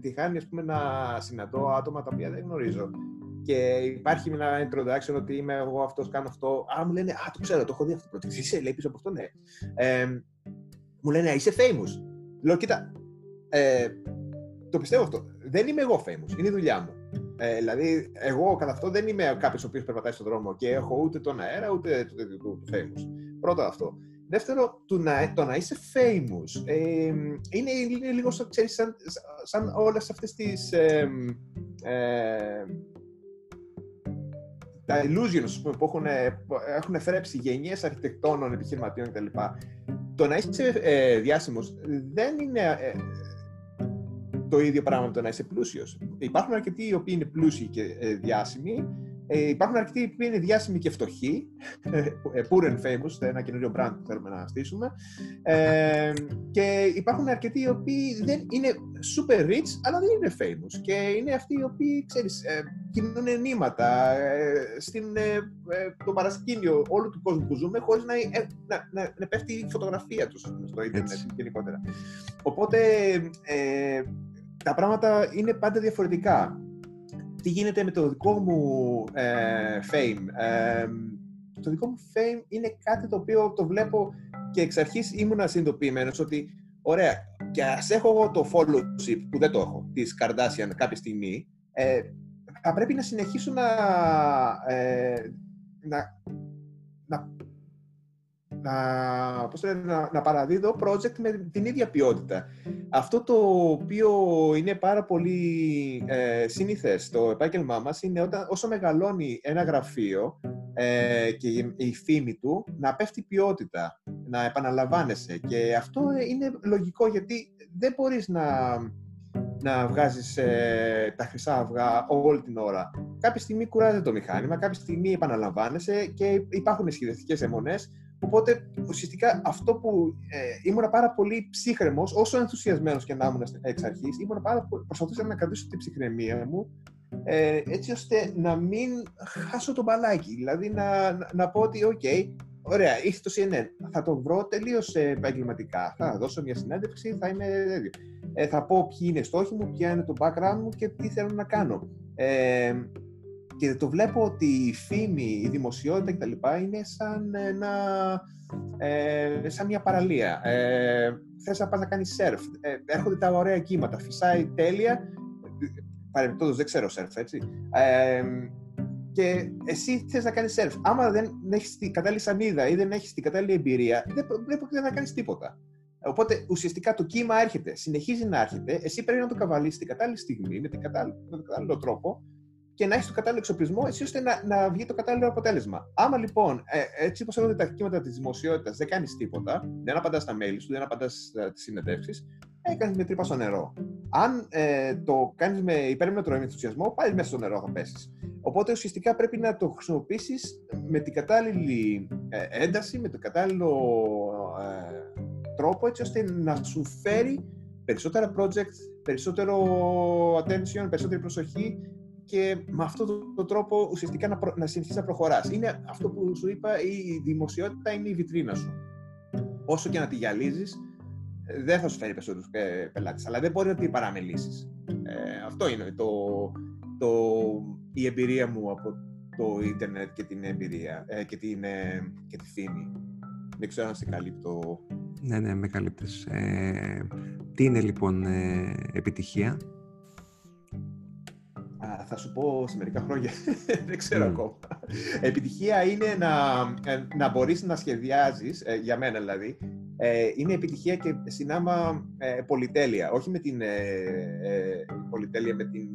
τη, χάνει ας πούμε, να συναντώ άτομα τα οποία δεν γνωρίζω και υπάρχει ένα introduction ότι είμαι εγώ αυτός, κάνω αυτό. Α, μου λένε, Α, το ξέρω, το έχω δει αυτό πρώτο. Είσαι, λέει πίσω από αυτό, ναι. Ε, μου λένε, Είσαι famous. Λέω, κοίτα, ε, το πιστεύω αυτό. Δεν είμαι εγώ famous, είναι η δουλειά μου. Ε, δηλαδή, εγώ κατά αυτό δεν είμαι κάποιος ο οποίος περπατάει στον δρόμο και έχω ούτε τον αέρα ούτε το, το, το, το famous. Πρώτο αυτό. Δεύτερο, το να, το να είσαι famous ε, είναι, είναι, λίγο ξέρεις, σαν, σαν όλες αυτές τις ε, ε, τα illusions που έχουν, έχουν θρέψει γενιές αρχιτεκτόνων, επιχειρηματιών κτλ. Το να είσαι ε, διάσημος δεν είναι ε, το ίδιο πράγμα με το να είσαι πλούσιος. Υπάρχουν αρκετοί οι οποίοι είναι πλούσιοι και ε, διάσημοι ε, υπάρχουν αρκετοί που είναι διάσημοι και φτωχοί. Ε, poor and famous, ένα καινούριο brand που θέλουμε να στήσουμε. Ε, και υπάρχουν αρκετοί οι οποίοι δεν είναι super rich, αλλά δεν είναι famous. Και είναι αυτοί οι οποίοι, ξέρεις, ε, κινούν νήματα ε, στην, ε, το παρασκήνιο όλου του κόσμου που ζούμε, χωρίς να, να, να, να πέφτει η φωτογραφία τους στο ίντερνετ γενικότερα. Οπότε, τα πράγματα είναι πάντα διαφορετικά τι γίνεται με το δικό μου ε, fame; Ε, το δικό μου fame είναι κάτι το οποίο το βλέπω και εξ αρχής ήμουν συνειδητοποιημένος ότι ωραία, και ας έχω εγώ το followship που δεν το έχω, της Kardashian κάποια στιγμή, ε, θα πρέπει να συνεχίσω να, ε, να, να, να, πώς λένε, να, να παραδίδω project με την ίδια ποιότητα. Αυτό το οποίο είναι πάρα πολύ ε, σύνηθες στο επάγγελμά μας είναι όταν, όσο μεγαλώνει ένα γραφείο ε, και η φήμη του, να πέφτει ποιότητα, να επαναλαμβάνεσαι. Και αυτό είναι λογικό γιατί δεν μπορείς να, να βγάζεις ε, τα χρυσά αυγά όλη την ώρα. Κάποια στιγμή κουράζεται το μηχάνημα, κάποια στιγμή επαναλαμβάνεσαι και υπάρχουν σχεδιαστικές αιμονές Οπότε ουσιαστικά αυτό που ε, ήμουν πάρα πολύ ψύχρεμος, όσο ενθουσιασμένος και να ήμουν εξ αρχής, ήμουν πάρα πολύ. Προσπαθούσα να κρατήσω την ψυχραιμία μου ε, έτσι ώστε να μην χάσω το μπαλάκι. Δηλαδή να, να, να πω ότι, οκ, ωραία, ήρθε το CNN. Θα το δω τελείως επαγγελματικά. Θα δώσω μια συνέντευξη, θα είμαι. Ε, θα πω ποιοι είναι οι στόχοι μου, ποια είναι το background μου και τι θέλω να κάνω. Ε, και το βλέπω ότι η φήμη, η δημοσιότητα κτλ. είναι σαν, ένα, ε, σαν μια παραλία. Ε, θες να πας να κάνεις σερφ, ε, έρχονται τα ωραία κύματα, φυσάει τέλεια, παρεμπιπτόντως δεν ξέρω σερφ, έτσι. Ε, και εσύ θες να κάνεις σερφ. Άμα δεν έχεις την κατάλληλη σανίδα ή δεν έχεις την κατάλληλη εμπειρία, δεν, δεν να κάνεις τίποτα. Οπότε ουσιαστικά το κύμα έρχεται, συνεχίζει να έρχεται. Εσύ πρέπει να το καβαλήσει την κατάλληλη στιγμή, με, την κατάλληλη, με τον κατάλληλο τρόπο και να έχεις το κατάλληλο εξοπλισμό έτσι ώστε να, να βγει το κατάλληλο αποτέλεσμα. Άμα λοιπόν, ε, έτσι όπως έρχονται τα κύματα της δημοσιότητας, δεν κάνεις τίποτα, δεν απαντάς στα mail σου, δεν απαντάς στι συνεντεύξεις, έκανες με τρύπα στο νερό. Αν ε, το κάνεις με υπέρμετρο ενθουσιασμό, πάλι μέσα στο νερό θα πέσεις. Οπότε ουσιαστικά πρέπει να το χρησιμοποιήσεις με την κατάλληλη ε, ένταση, με τον κατάλληλο ε, τρόπο, έτσι ώστε να σου φέρει περισσότερα project, περισσότερο attention, περισσότερη προσοχή και με αυτόν τον τρόπο ουσιαστικά να, προ... να συνεχίσεις να προχωράς. Είναι αυτό που σου είπα, η δημοσιότητα είναι η βιτρίνα σου. Όσο και να τη γυαλίζεις, δεν θα σου φέρει περισσότερους πελάτες, αλλά δεν μπορεί να την παραμελήσεις. Ε, αυτό είναι το, το, η εμπειρία μου από το ίντερνετ και την εμπειρία ε, και, την, ε, και τη φήμη. Δεν ξέρω αν σε καλύπτω. Ναι, ναι, με καλύπτεις. Ε, τι είναι λοιπόν ε, επιτυχία; Θα σου πω σε μερικά χρόνια, δεν ξέρω mm. ακόμα. Επιτυχία είναι να, ε, να μπορείς να σχεδιάζεις, ε, για μένα δηλαδή, ε, είναι επιτυχία και συνάμα πολυτέλεια. Όχι με την πολυτέλεια με την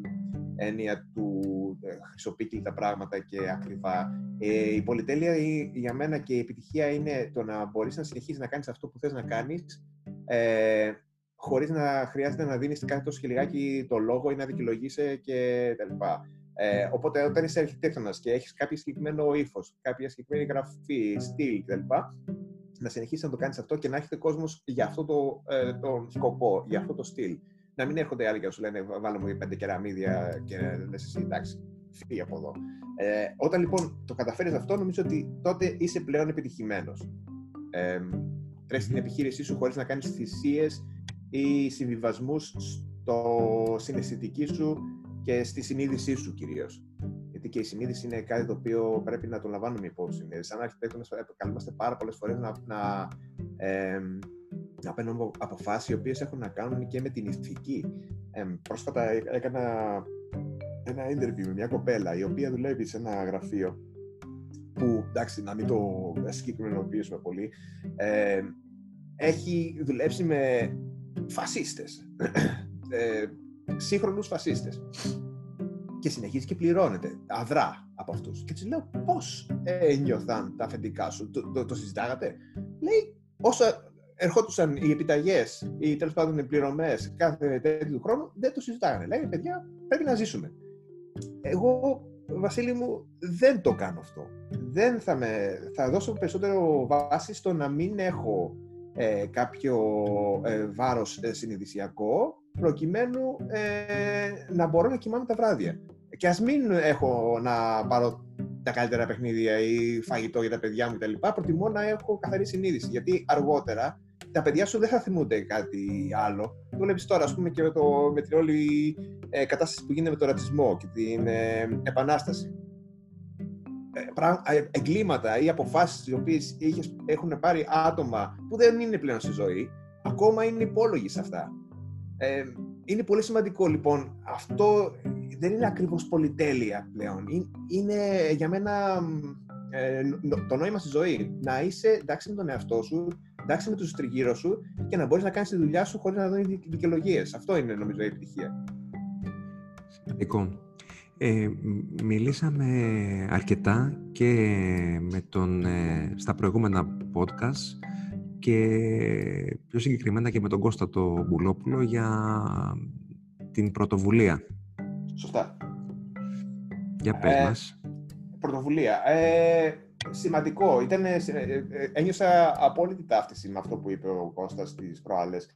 έννοια του ε, τα πράγματα και ακριβά. η πολυτέλεια για μένα και η επιτυχία είναι το να μπορείς να συνεχίσεις να κάνεις αυτό που θες να κάνεις χωρίς να χρειάζεται να δίνεις κάθε τόσο και λιγάκι το λόγο ή να δικαιολογήσει και τα λοιπά. Ε, οπότε, όταν είσαι αρχιτέκτονας και έχεις κάποιο συγκεκριμένο ύφος, κάποια συγκεκριμένη γραφή, στυλ κτλ., να συνεχίσεις να το κάνεις αυτό και να έχετε κόσμος για αυτό το, ε, τον σκοπό, για αυτό το στυλ. Να μην έρχονται άλλοι και να σου λένε Βάλω μου πέντε κεραμίδια και λες εσύ εντάξει, φύγει από εδώ. Ε, όταν λοιπόν το καταφέρεις αυτό, νομίζω ότι τότε είσαι πλέον επιτυχημένος. Ε, τρέχεις την επιχείρησή σου χωρίς να κάνεις θυσίες ή συμβιβασμούς στο συναισθητική σου και στη συνείδησή σου κυρίως. Γιατί και η συνείδηση είναι κάτι το οποίο πρέπει να το λαμβάνουμε υπόψη. Δηλαδή, σαν αρχιτέκτονες, καλούμαστε πάρα πολλές φορές να, να, ε, να παίρνουμε αποφάσεις οι οποίες έχουν να κάνουν και με την ηθική. Ε, πρόσφατα έκανα ένα interview με μια κοπέλα η οποία δουλεύει σε ένα γραφείο που, εντάξει, να μην το συγκεκριμενοποιήσουμε πολύ, ε, έχει δουλέψει με φασίστες, ε, σύγχρονους φασίστες. Και συνεχίζει και πληρώνεται αδρά από αυτούς. Και της λέω πώς ένιωθαν τα αφεντικά σου, το, το, το συζητάγατε; Λέει όσο ερχόντουσαν οι επιταγές ή τέλος πάντων οι πληρωμές κάθε τέτοιου του χρόνου, δεν το συζητάγανε. Λέει παιδιά πρέπει να ζήσουμε. Εγώ Βασίλη μου, δεν το κάνω αυτό. Δεν θα, με, θα δώσω περισσότερο βάση στο να μην έχω ε, κάποιο ε, βάρος ε, συνειδησιακό προκειμένου ε, να μπορώ να κοιμάμαι τα βράδια. Και ας μην έχω να πάρω τα καλύτερα παιχνίδια ή φαγητό για τα παιδιά μου κτλ. Προτιμώ να έχω καθαρή συνείδηση. Γιατί αργότερα τα παιδιά σου δεν θα θυμούνται κάτι άλλο. Το βλέπεις τώρα, ας πούμε, και με, το, με την όλη ε, κατάσταση που γίνεται με τον ρατσισμό και την ε, επανάσταση. Ε, εγκλήματα ή αποφάσεις οι οποίες έχουν πάρει άτομα που δεν είναι πλέον στη ζωή, ακόμα είναι υπόλογοι σε αυτά. Ε, είναι πολύ σημαντικό λοιπόν. Αυτό δεν είναι ακριβώς πολυτέλεια πλέον. Είναι για μένα ε, το νόημα στη ζωή. Να είσαι εντάξει με τον εαυτό σου, εντάξει με τους τριγύρω σου και να μπορείς να κάνεις τη δουλειά σου χωρίς να δίνεις δικαιολογίες. Αυτό είναι νομίζω η επιτυχία. Σημαντικό. Ε, μιλήσαμε αρκετά και με τον, ε, στα προηγούμενα podcast και πιο συγκεκριμένα και με τον Κώστα το Μπουλόπουλο για την πρωτοβουλία. Σωστά. Για πες ε, μας. Πρωτοβουλία. Ε, σημαντικό. Ήταν, ε, ένιωσα απόλυτη ταύτιση με αυτό που είπε ο Κώστας τις προάλλες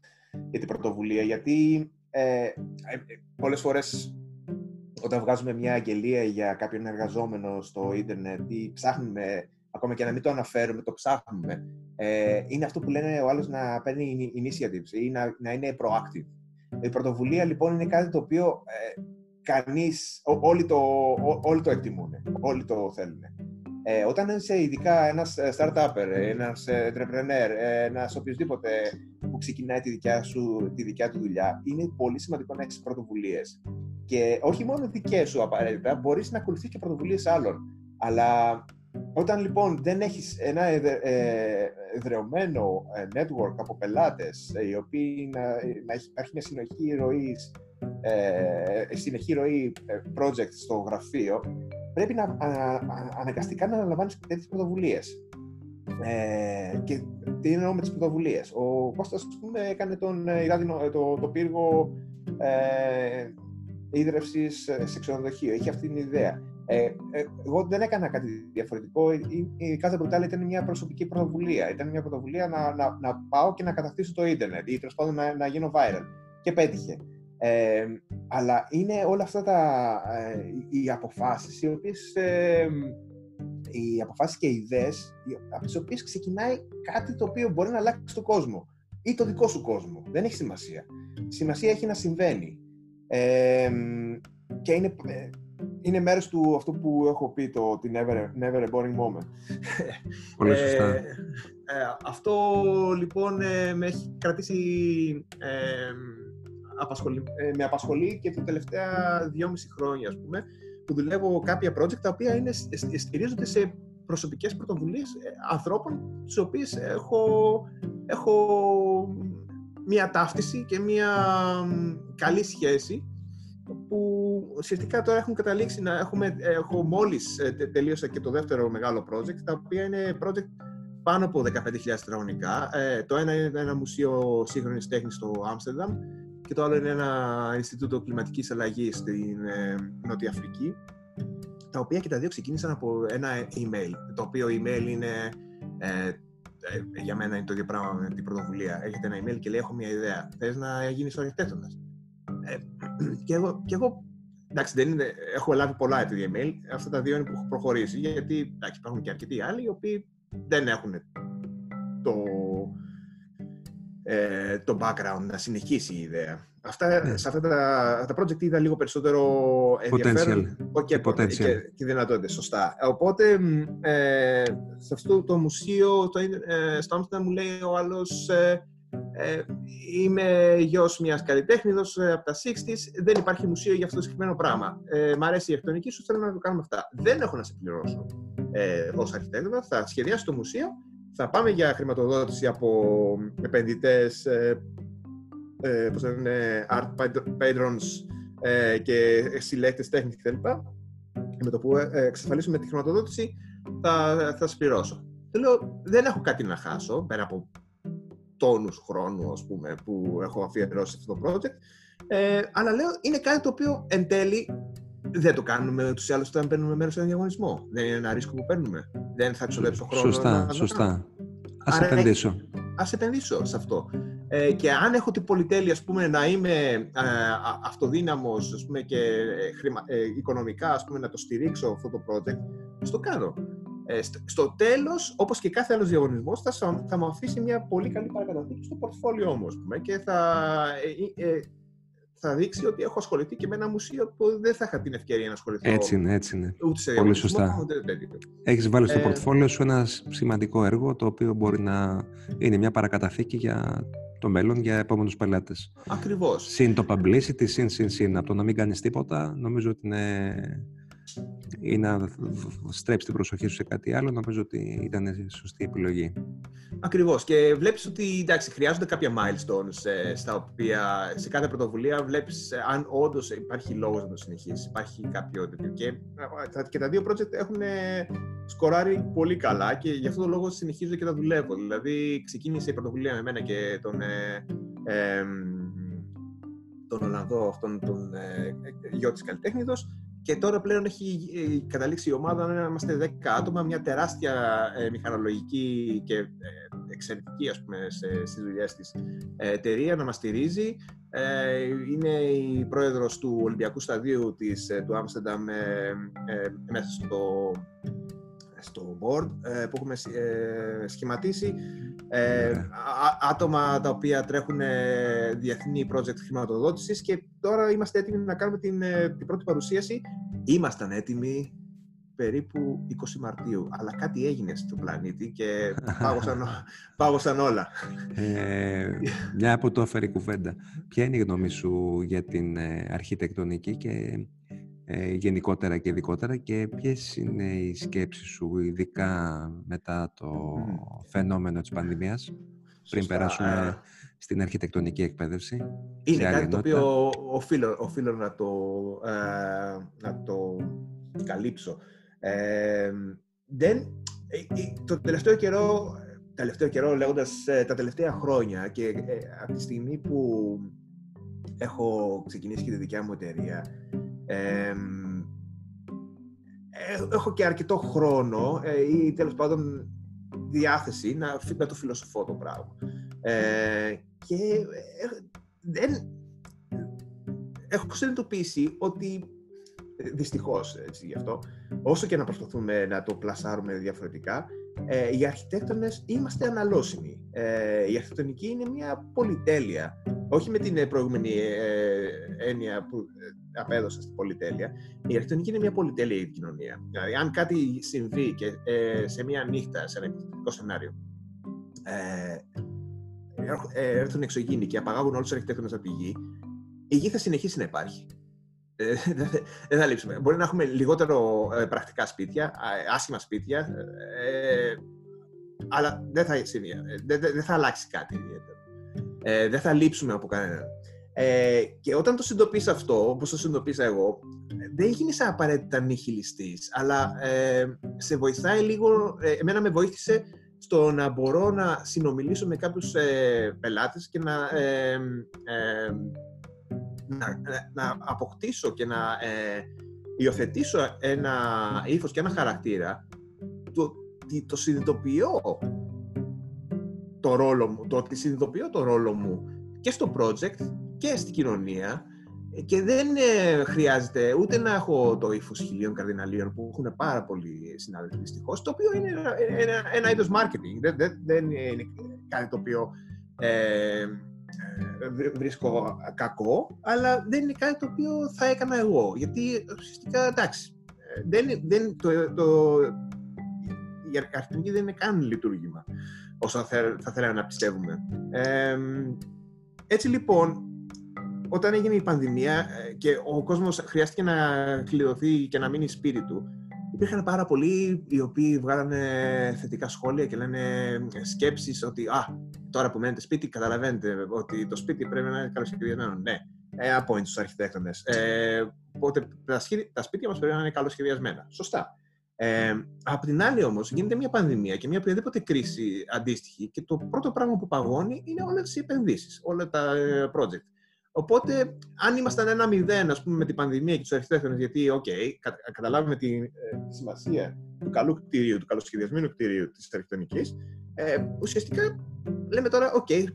για την πρωτοβουλία, γιατί ε, πολλές φορές όταν βγάζουμε μια αγγελία για κάποιον εργαζόμενο στο ίντερνετ ή ψάχνουμε, ακόμα και να μην το αναφέρουμε, το ψάχνουμε, ε, είναι αυτό που λένε ο άλλος να παίρνει initiatives ή να, να είναι proactive. Η πρωτοβουλία λοιπόν είναι κάτι το οποίο ε, κανείς, όλοι το, όλοι το εκτιμούν, όλοι το θέλουν. Ε, όταν είσαι ειδικά ένας startupper, ένας entrepreneur, ένας οποιοδήποτε που ξεκινάει τη δικιά, σου, τη δικιά του δουλειά, είναι πολύ σημαντικό να έχεις πρωτοβουλίες. Και όχι μόνο δικές σου απαραίτητα, μπορείς να ακολουθείς και πρωτοβουλίες άλλων. Αλλά όταν λοιπόν δεν έχεις ένα εδρεωμένο ε, network από πελάτες ε, οι οποίοι να, να υπάρχει μια συνοχή ροής, ε, συνεχή ροή ε, project στο γραφείο, πρέπει να αναγκαστικά να αναλαμβάνεις τέτοιες πρωτοβουλίες. Ε, και τι εννοώ με τις πρωτοβουλίες. Ο Κώστας, ας πούμε, έκανε τον, το, το πύργο ε, ίδρυυσης σε ξενοδοχείο. Είχε αυτή την ιδέα. Ε, ε, εγώ δεν έκανα κάτι διαφορετικό. Η, η κάθε Brutal ήταν μια προσωπική πρωτοβουλία. Ήταν μια πρωτοβουλία να, να, να πάω και να κατακτήσω το ίντερνετ ή τέλος πάντων να, να γίνω viral. Και πέτυχε. Ε, αλλά είναι όλα αυτά τα, ε, οι αποφάσεις οι οποίες ε, οι αποφάσεις και οι ιδέες από τις οποίες ξεκινάει κάτι το οποίο μπορεί να αλλάξει τον κόσμο ή το δικό σου κόσμο. Δεν έχει σημασία. Σημασία έχει να συμβαίνει. Ε, και είναι, είναι μέρος του αυτό που έχω πει, το the never, never a boring moment. Πολύ σωστά. Ε, αυτό λοιπόν ε, με έχει κρατήσει, ε, απασχολεί, με απασχολεί και τα τελευταία δυόμιση χρόνια, ας πούμε, που δουλεύω κάποια project τα οποία είναι, στηρίζονται σε προσωπικές πρωτοβουλίες ανθρώπων τις οποίες έχω, έχω μία ταύτιση και μία καλή σχέση που ουσιαστικά τώρα έχουν καταλήξει να έχουμε, έχω μόλις ε, τελείωσα και το δεύτερο μεγάλο project, τα οποία είναι project πάνω από 15.000 τετραγωνικά. Ε, το ένα είναι ένα μουσείο σύγχρονης τέχνης στο Άμστερνταμ και το άλλο είναι ένα Ινστιτούτο Κλιματικής Αλλαγής στην ε, Νότια Αφρική, τα οποία και τα δύο ξεκίνησαν από ένα email, το οποίο email είναι ε, για μένα είναι το ίδιο πράγμα με την πρωτοβουλία. Έχετε ένα email και λέει: Έχω μια ιδέα. Θες να γίνεις αρχιτέκτονα. Ε, και εγώ, και εγώ εντάξει, δεν είναι, έχω λάβει πολλά τέτοια email. Αυτά τα δύο είναι που έχω προχωρήσει. Γιατί εντάξει, υπάρχουν και αρκετοί άλλοι οι οποίοι δεν έχουν το, ε, το background να συνεχίσει η ιδέα. Αυτά, ναι. Σε αυτά τα, τα project είδα λίγο περισσότερο ενδιαφέρον και, και, και, και δυνατότητες, σωστά. Οπότε, ε, σε αυτό το μουσείο, το, ε, στο Άμστερνταμ μου λέει ο άλλος, ε, ε, είμαι γιος μιας καλλιτέχνηδος ε, από τα 60s. Δεν υπάρχει μουσείο για αυτό το συγκεκριμένο πράγμα. Ε, μ' αρέσει η αρχιτεκτονική σου, θέλω να το κάνουμε αυτά. Δεν έχω να σε πληρώσω ε, ως αρχιτέκτονα. Θα σχεδιάσω το μουσείο. Θα πάμε για χρηματοδότηση από επενδυτές, ε, ε, πώς λένε, art patrons ε, και συλλέκτες τέχνης κτλ. Και με το που ε, εξασφαλίσουμε τη χρηματοδότηση θα, θα σας πληρώσω. Θέλω, δεν έχω κάτι να χάσω πέρα από τόνους χρόνου ας πούμε, που έχω αφιερώσει αυτό το project. Ε, αλλά λέω είναι κάτι το οποίο εν τέλει δεν το κάνουμε ούτως ή άλλως όταν παίρνουμε μέρος σε ένα διαγωνισμό. Δεν είναι ένα ρίσκο που παίρνουμε. Δεν θα ξοδέψω χρόνο. Σωστά, να, σωστά. Ας Άρα, επενδύσω. Ας επενδύσω σε αυτό. Ε, και αν έχω την πολυτέλεια ας πούμε, να είμαι ε, αυτοδύναμος ας πούμε, και ε, χρημα, ε, οικονομικά ας πούμε, να το στηρίξω αυτό το project, ας το κάνω. Ε, στο τέλος, όπως και κάθε άλλος διαγωνισμός, θα, θα μου αφήσει μια πολύ καλή παρακαταθήκη στο πορτφόλιό μου, και θα, ε, ε, θα δείξει ότι έχω ασχοληθεί και με ένα μουσείο που δεν θα είχα την ευκαιρία να ασχοληθώ. Έτσι είναι, έτσι είναι. Ούτε σε Πολύ σωστά. Έχεις βάλει στο ε, πορτφόλιο σου ένα σημαντικό έργο το οποίο μπορεί να είναι μια παρακαταθήκη για το μέλλον για επόμενους πελάτες. Ακριβώς. Συν το publicity, συν, συν, συν. Από το να μην κάνεις τίποτα, νομίζω ότι είναι ή να στρέψει την προσοχή σου σε κάτι άλλο, νομίζω ότι ήταν σωστή επιλογή. Ακριβώς. Και βλέπεις ότι εντάξει, χρειάζονται κάποια milestones ε, στα οποία σε κάθε πρωτοβουλία βλέπεις ε, αν όντως υπάρχει λόγος να το συνεχίσεις. Υπάρχει κάποιο τέτοιο. Και, ε, και τα δύο project έχουν σκοράρει πολύ καλά και γι' αυτό το λόγο συνεχίζω και τα δουλεύω. Δηλαδή, ξεκίνησε η πρωτοβουλία με μένα και τον. Ε, τον Ολλανδό, αυτόν τον ε, γιο της καλλιτέχνητος και τώρα πλέον έχει ε, καταλήξει η ομάδα να είμαστε 10 άτομα, μια τεράστια ε, μηχανολογική και ε, εξαιρετική ας πούμε, σε, στις δουλειές της ε, εταιρεία να μας στηρίζει. Ε, είναι η πρόεδρος του Ολυμπιακού Σταδίου της, του Άμστερνταμ μέσα στο, στο board που έχουμε σχηματίσει. Ε, άτομα τα οποία τρέχουν διεθνή project χρηματοδότησης και τώρα είμαστε έτοιμοι να κάνουμε την, την πρώτη παρουσίαση. Ήμασταν έτοιμοι περίπου 20 Μαρτίου, αλλά κάτι έγινε στο πλανήτη και πάγωσαν, πάγωσαν όλα. Ε, μια από το έφερε κουβέντα. Ποια είναι η γνώμη σου για την ε, αρχιτεκτονική και ε, γενικότερα και ειδικότερα και ποιες είναι οι σκέψεις σου ειδικά μετά το φαινόμενο της πανδημίας πριν περάσουμε στην αρχιτεκτονική εκπαίδευση. Είναι κάτι το οποίο οφείλω, οφείλω να, το, ε, να το καλύψω. Ε, δεν, ε, το τελευταίο καιρό, τελευταίο καιρό λέγοντας τα τελευταία χρόνια και από τη στιγμή που έχω ξεκινήσει και τη δικιά μου εταιρεία έχω και αρκετό χρόνο ή τέλος πάντων διάθεση να, να το φιλοσοφώ το πράγμα. Ε, και ε, δεν, έχω συνειδητοποιήσει ότι ε, δυστυχώς έτσι γι' αυτό, όσο και να προσπαθούμε να το πλασάρουμε διαφορετικά, ε, οι αρχιτέκτονες είμαστε αναλώσιμοι. Ε, η αρχιτεκτονική είναι μια πολυτέλεια. Όχι με την προηγούμενη ε, έννοια που απέδωσα στην πολυτέλεια. Η αρχιτεκτονική είναι μια πολυτέλεια για την κοινωνία. Δηλαδή, αν κάτι συμβεί και, σε μια νύχτα, σε ένα επιθετικό σενάριο, ε, έρθουν εξωγήινοι και απαγάγουν όλους τους αρχιτέκτονες από τη γη, η γη θα συνεχίσει να υπάρχει. Ε, δεν θα λείψουμε. Μπορεί να έχουμε λιγότερο ε, πρακτικά σπίτια, άσχημα σπίτια, ε, αλλά δεν θα, δεν, δεν θα αλλάξει κάτι ιδιαίτερο. Ε, δεν θα λείψουμε από κανέναν. Ε, και όταν το συνειδητοποιείς αυτό, όπως το συνειδητοποίησα εγώ, δεν γίνεις απαραίτητα νihilιστής, αλλά ε, σε βοηθάει λίγο, εμένα με βοήθησε στο να μπορώ να συνομιλήσω με κάποιους ε, πελάτες και να, ε, ε, να, να, αποκτήσω και να ε, υιοθετήσω ένα ύφος και ένα χαρακτήρα το ότι το συνειδητοποιώ το ρόλο μου, το ότι συνειδητοποιώ το ρόλο μου και στο project και στην κοινωνία και δεν ε, χρειάζεται ούτε να έχω το ύφος χιλίων καρδιναλίων που έχουν πάρα πολλοί συνάδελφοι δυστυχώς, το οποίο είναι ένα, ένα, ένα είδος marketing. Δεν, δεν, δεν, είναι κάτι το οποίο ε, ε βρίσκω κακό, αλλά δεν είναι κάτι το οποίο θα έκανα εγώ. Γιατί ουσιαστικά εντάξει, ε, δεν, δεν, το, το, η αρχιτεκτονική δεν είναι καν λειτουργήμα όσο θα, θα θέλαμε να πιστεύουμε. Ε, έτσι λοιπόν, όταν έγινε η πανδημία ε, και ο κόσμος χρειάστηκε να κλειδωθεί και να μείνει σπίτι του, υπήρχαν πάρα πολλοί οι οποίοι βγάλανε θετικά σχόλια και λένε σκέψεις ότι «Α, τώρα που μένετε σπίτι καταλαβαίνετε ότι το σπίτι πρέπει να είναι καλοσχεδιασμένο». Ναι, ένα point στους αρχιτέκτονες. Ε, οπότε τα, τα σπίτια μας πρέπει να είναι καλοσχεδιασμένα. Σωστά. Ε, από την άλλη όμως γίνεται μια πανδημία και μια οποιαδήποτε κρίση αντίστοιχη και το πρώτο πράγμα που παγώνει είναι όλες οι επενδύσεις, όλα τα ε, project. Οπότε, αν ήμασταν ένα μηδέν, ας πούμε, με την πανδημία και τους αρχιτέκτονες, γιατί, OK, okay, καταλάβουμε τη, ε, τη, σημασία του καλού κτηρίου, του καλοσχεδιασμένου κτηρίου της αρχιτεκτονικής, ε, ουσιαστικά λέμε τώρα, OK, okay,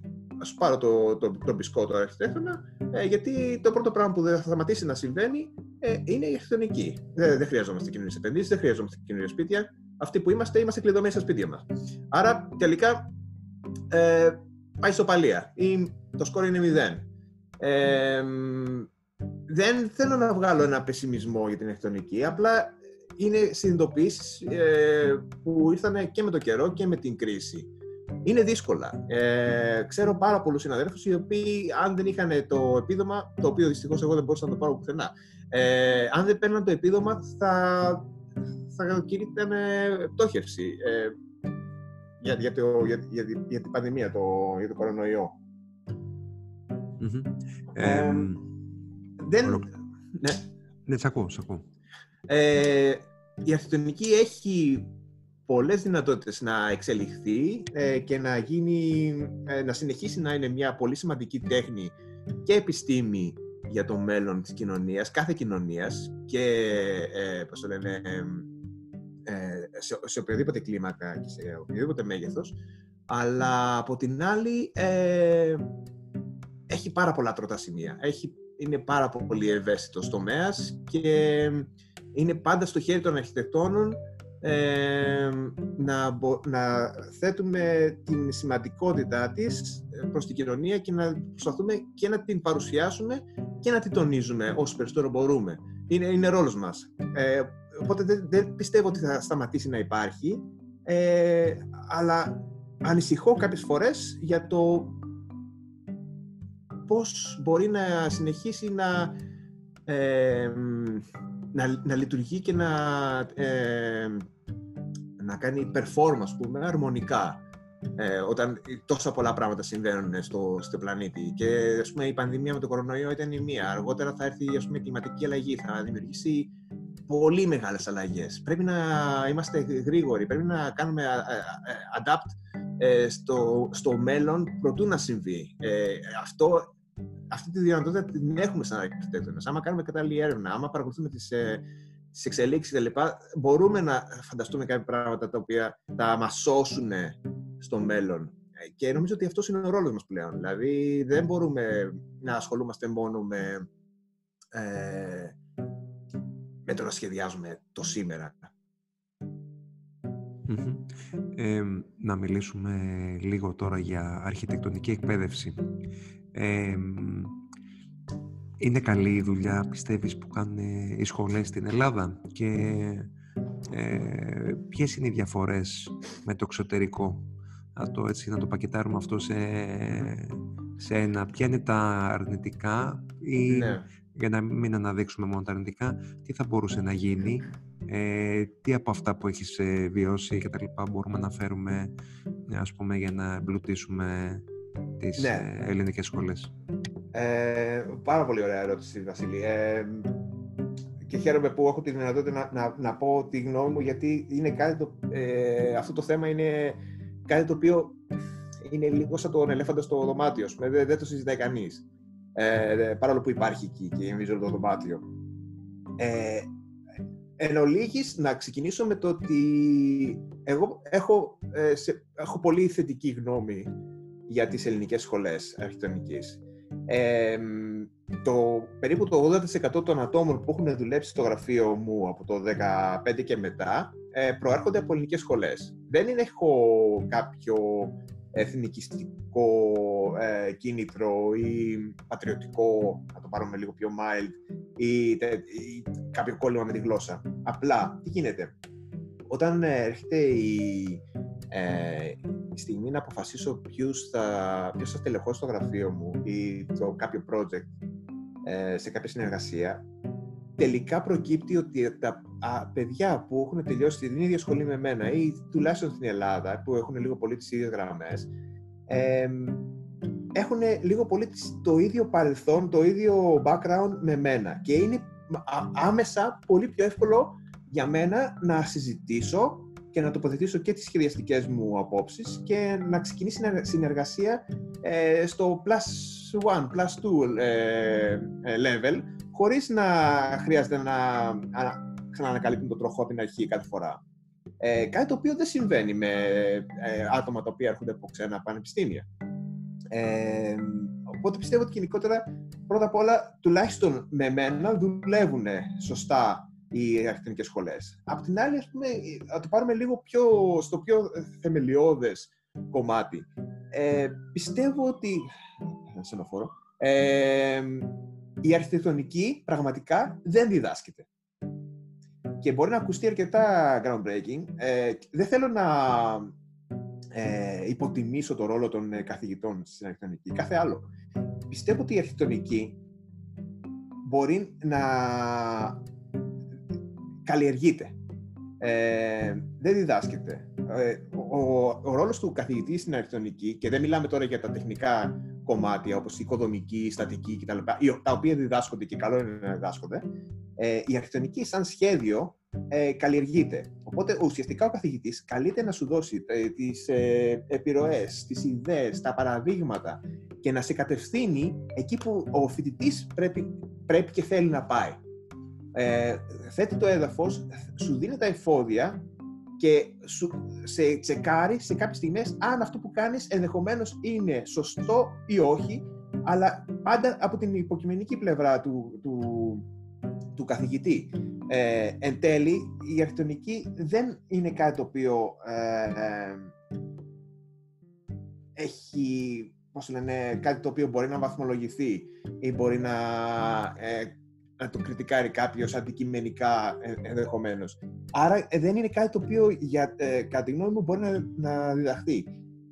ας σου πάρω το, το, το, το μπισκότο αρχιτέκτονα, ε, γιατί το πρώτο πράγμα που δεν θα σταματήσει να συμβαίνει ε, είναι η αρχιτεκτονική. Δεν, δεν χρειαζόμαστε καινούριες επενδύσεις, δεν χρειαζόμαστε καινούργια σπίτια. Αυτοί που είμαστε, είμαστε κλειδωμένοι στα σπίτια μας. Άρα, τελικά, ε, πάει παλία. Ή το σκόρ είναι μηδέν. δεν θέλω να βγάλω ένα πεσημισμό για την αρχιτεκτονική, απλά είναι συνειδητοποιήσεις ε, που ήρθαν και με το καιρό και με την κρίση. Είναι δύσκολα. Ε, ξέρω πάρα πολλούς συναδέλφους οι οποίοι αν δεν είχαν το επίδομα, το οποίο δυστυχώς εγώ δεν μπορούσα να το πάρω πουθενά, ε, αν δεν παίρναν το επίδομα θα, θα κηρύτταν πτώχευση ε, για, για, το, για, για, για, την πανδημία, το, για το κορονοϊό. Δεν... Ναι. Ναι, σ' ακούω, σ' ακούω. Ε, η αρχιτεκτονική έχει πολλές δυνατότητες να εξελιχθεί ε, και να, γίνει, ε, να συνεχίσει να είναι μια πολύ σημαντική τέχνη και επιστήμη για το μέλλον της κοινωνίας, κάθε κοινωνίας και ε, πώς το λένε, ε, σε, σε οποιοδήποτε κλίμακα και σε οποιοδήποτε μέγεθος αλλά από την άλλη ε, έχει πάρα πολλά τροτά σημεία. Έχει, είναι πάρα πολύ ευαίσθητος τομέας και είναι πάντα στο χέρι των αρχιτεκτόνων ε, να, να θέτουμε την σημαντικότητά της ε, προς την κοινωνία και να προσπαθούμε και να την παρουσιάσουμε και να την τονίζουμε όσο περισσότερο μπορούμε. Είναι, είναι ρόλος μας. Ε, οπότε δεν, δεν, πιστεύω ότι θα σταματήσει να υπάρχει, ε, αλλά ανησυχώ κάποιες φορές για το πώς μπορεί να συνεχίσει να ε, να, να λειτουργεί και να, ε, να κάνει performance, πούμε, αρμονικά. Ε, όταν τόσα πολλά πράγματα συμβαίνουν στο, στο πλανήτη. Και ας πούμε, η πανδημία με το κορονοϊό ήταν η μία. Αργότερα θα έρθει ας πούμε, η κλιματική αλλαγή, θα δημιουργήσει πολύ μεγάλες αλλαγές. Πρέπει να είμαστε γρήγοροι, πρέπει να κάνουμε adapt ε, στο, στο μέλλον προτού να συμβεί. Ε, αυτό αυτή τη δυνατότητα την έχουμε σαν αρχιτέκτονες. Άμα κάνουμε κατάλληλη έρευνα, άμα παρακολουθούμε τις ε, τις εξελίξεις κλπ. Μπορούμε να φανταστούμε κάποια πράγματα τα οποία θα μας σώσουν στο μέλλον. Και νομίζω ότι αυτός είναι ο ρόλος μας πλέον. Δηλαδή δεν μπορούμε να ασχολούμαστε μόνο με, ε, με το να σχεδιάζουμε το σήμερα. Ε, να μιλήσουμε λίγο τώρα για αρχιτεκτονική εκπαίδευση είναι καλή η δουλειά, πιστεύεις, που κάνουν οι σχολές στην Ελλάδα και ε, ποιες είναι οι διαφορές με το εξωτερικό; Να το, έτσι, να το πακετάρουμε αυτό σε, σε ένα. Ποια είναι τα αρνητικά ή ναι. για να μην αναδείξουμε μόνο τα αρνητικά, τι θα μπορούσε να γίνει, ε, τι από αυτά που έχεις ε, βιώσει και τα λοιπά μπορούμε να φέρουμε ας πούμε, για να εμπλουτίσουμε τις ναι. Ε, ελληνικές σχολές. Ε, πάρα πολύ ωραία ερώτηση, Βασίλη. Ε, και χαίρομαι που έχω τη δυνατότητα να, να, πω τη γνώμη μου, γιατί είναι κάτι το, ε, αυτό το θέμα είναι κάτι το οποίο είναι λίγο σαν τον ελέφαντα στο δωμάτιο. Δεν, δεν το συζητάει κανείς. Ε, παρόλο που υπάρχει εκεί και γεμίζει το δωμάτιο. Ε, εν ολίγης, να ξεκινήσω με το ότι εγώ έχω, ε, σε, έχω πολύ θετική γνώμη για τις ελληνικές σχολές αρχιτεκτονικής. Ε, το, περίπου το 80% των ατόμων που έχουν δουλέψει στο γραφείο μου από το 2015 και μετά ε, προέρχονται από ελληνικές σχολές. Δεν είναι, έχω κάποιο εθνικιστικό ε, κίνητρο ή πατριωτικό, να το πάρουμε λίγο πιο mild, ή, ή κάποιο κόλλημα με τη γλώσσα. Απλά, τι γίνεται; Όταν έρχεται η, ε, η στιγμή να αποφασίσω ποιος θα, ποιος θα τελεχώσει το γραφείο μου ή το κάποιο project ε, σε κάποια συνεργασία, τελικά προκύπτει ότι τα παιδιά που έχουν τελειώσει την ίδια σχολή με μένα ή τουλάχιστον στην Ελλάδα, που έχουν λίγο πολύ τις ίδιες γραμμές, ε, έχουν λίγο πολύ το ίδιο παρελθόν, το ίδιο background με μένα και είναι άμεσα πολύ πιο εύκολο για μένα να συζητήσω και να τοποθετήσω και τις σχεδιαστικές μου απόψεις και να ξεκινήσει συνεργασία ε, στο plus one, plus two ε, ε, level χωρίς να χρειάζεται να ξανανακαλύπτουν το τροχό από την αρχή κάθε φορά. Ε, κάτι το οποίο δεν συμβαίνει με ε, άτομα τα οποία έρχονται από ξένα πανεπιστήμια. Ε, οπότε πιστεύω ότι γενικότερα πρώτα απ' όλα τουλάχιστον με μένα δουλεύουν σωστά οι αρχιτεκτονικές σχολές. Απ' την άλλη, ας πούμε, να το πάρουμε λίγο πιο, στο πιο θεμελιώδες κομμάτι. Ε, πιστεύω ότι. Ε, η αρχιτεκτονική πραγματικά δεν διδάσκεται. Και μπορεί να ακουστεί αρκετά groundbreaking. Ε, δεν θέλω να ε, υποτιμήσω το ρόλο των ε, καθηγητών στην αρχιτεκτονική. Κάθε άλλο. Πιστεύω ότι η αρχιτεκτονική μπορεί να καλλιεργείται. Ε, δεν διδάσκεται. Ε, ο, ο, ρόλος του καθηγητή στην αρχιτεκτονική, και δεν μιλάμε τώρα για τα τεχνικά κομμάτια όπως η οικοδομική, η στατική κτλ. τα οποία διδάσκονται και καλό είναι να διδάσκονται, ε, η αρχιτεκτονική σαν σχέδιο ε, καλλιεργείται. Οπότε ουσιαστικά ο καθηγητής καλείται να σου δώσει ε, τις ε, επιρροές, τις ιδέες, τα παραδείγματα και να σε κατευθύνει εκεί που ο φοιτητής πρέπει, πρέπει και θέλει να πάει. Ε, θέτει το έδαφος, σου δίνει τα εφόδια και σου, σε τσεκάρει σε κάποιες στιγμές αν αυτό που κάνεις ενδεχομένως είναι σωστό ή όχι, αλλά πάντα από την υποκειμενική πλευρά του, του, του καθηγητή. Ε, εν τέλει, η αρχιτεκτονική δεν είναι κάτι το οποίο ε, ε, έχει, πώς λένε, κάτι το οποίο μπορεί να βαθμολογηθεί ή μπορεί να να το κριτικάρει κάποιος αντικειμενικά ε, ενδεχομένως. Άρα ε, δεν είναι κάτι το οποίο για, ε, κατά τη γνώμη μου μπορεί να, να διδαχθεί.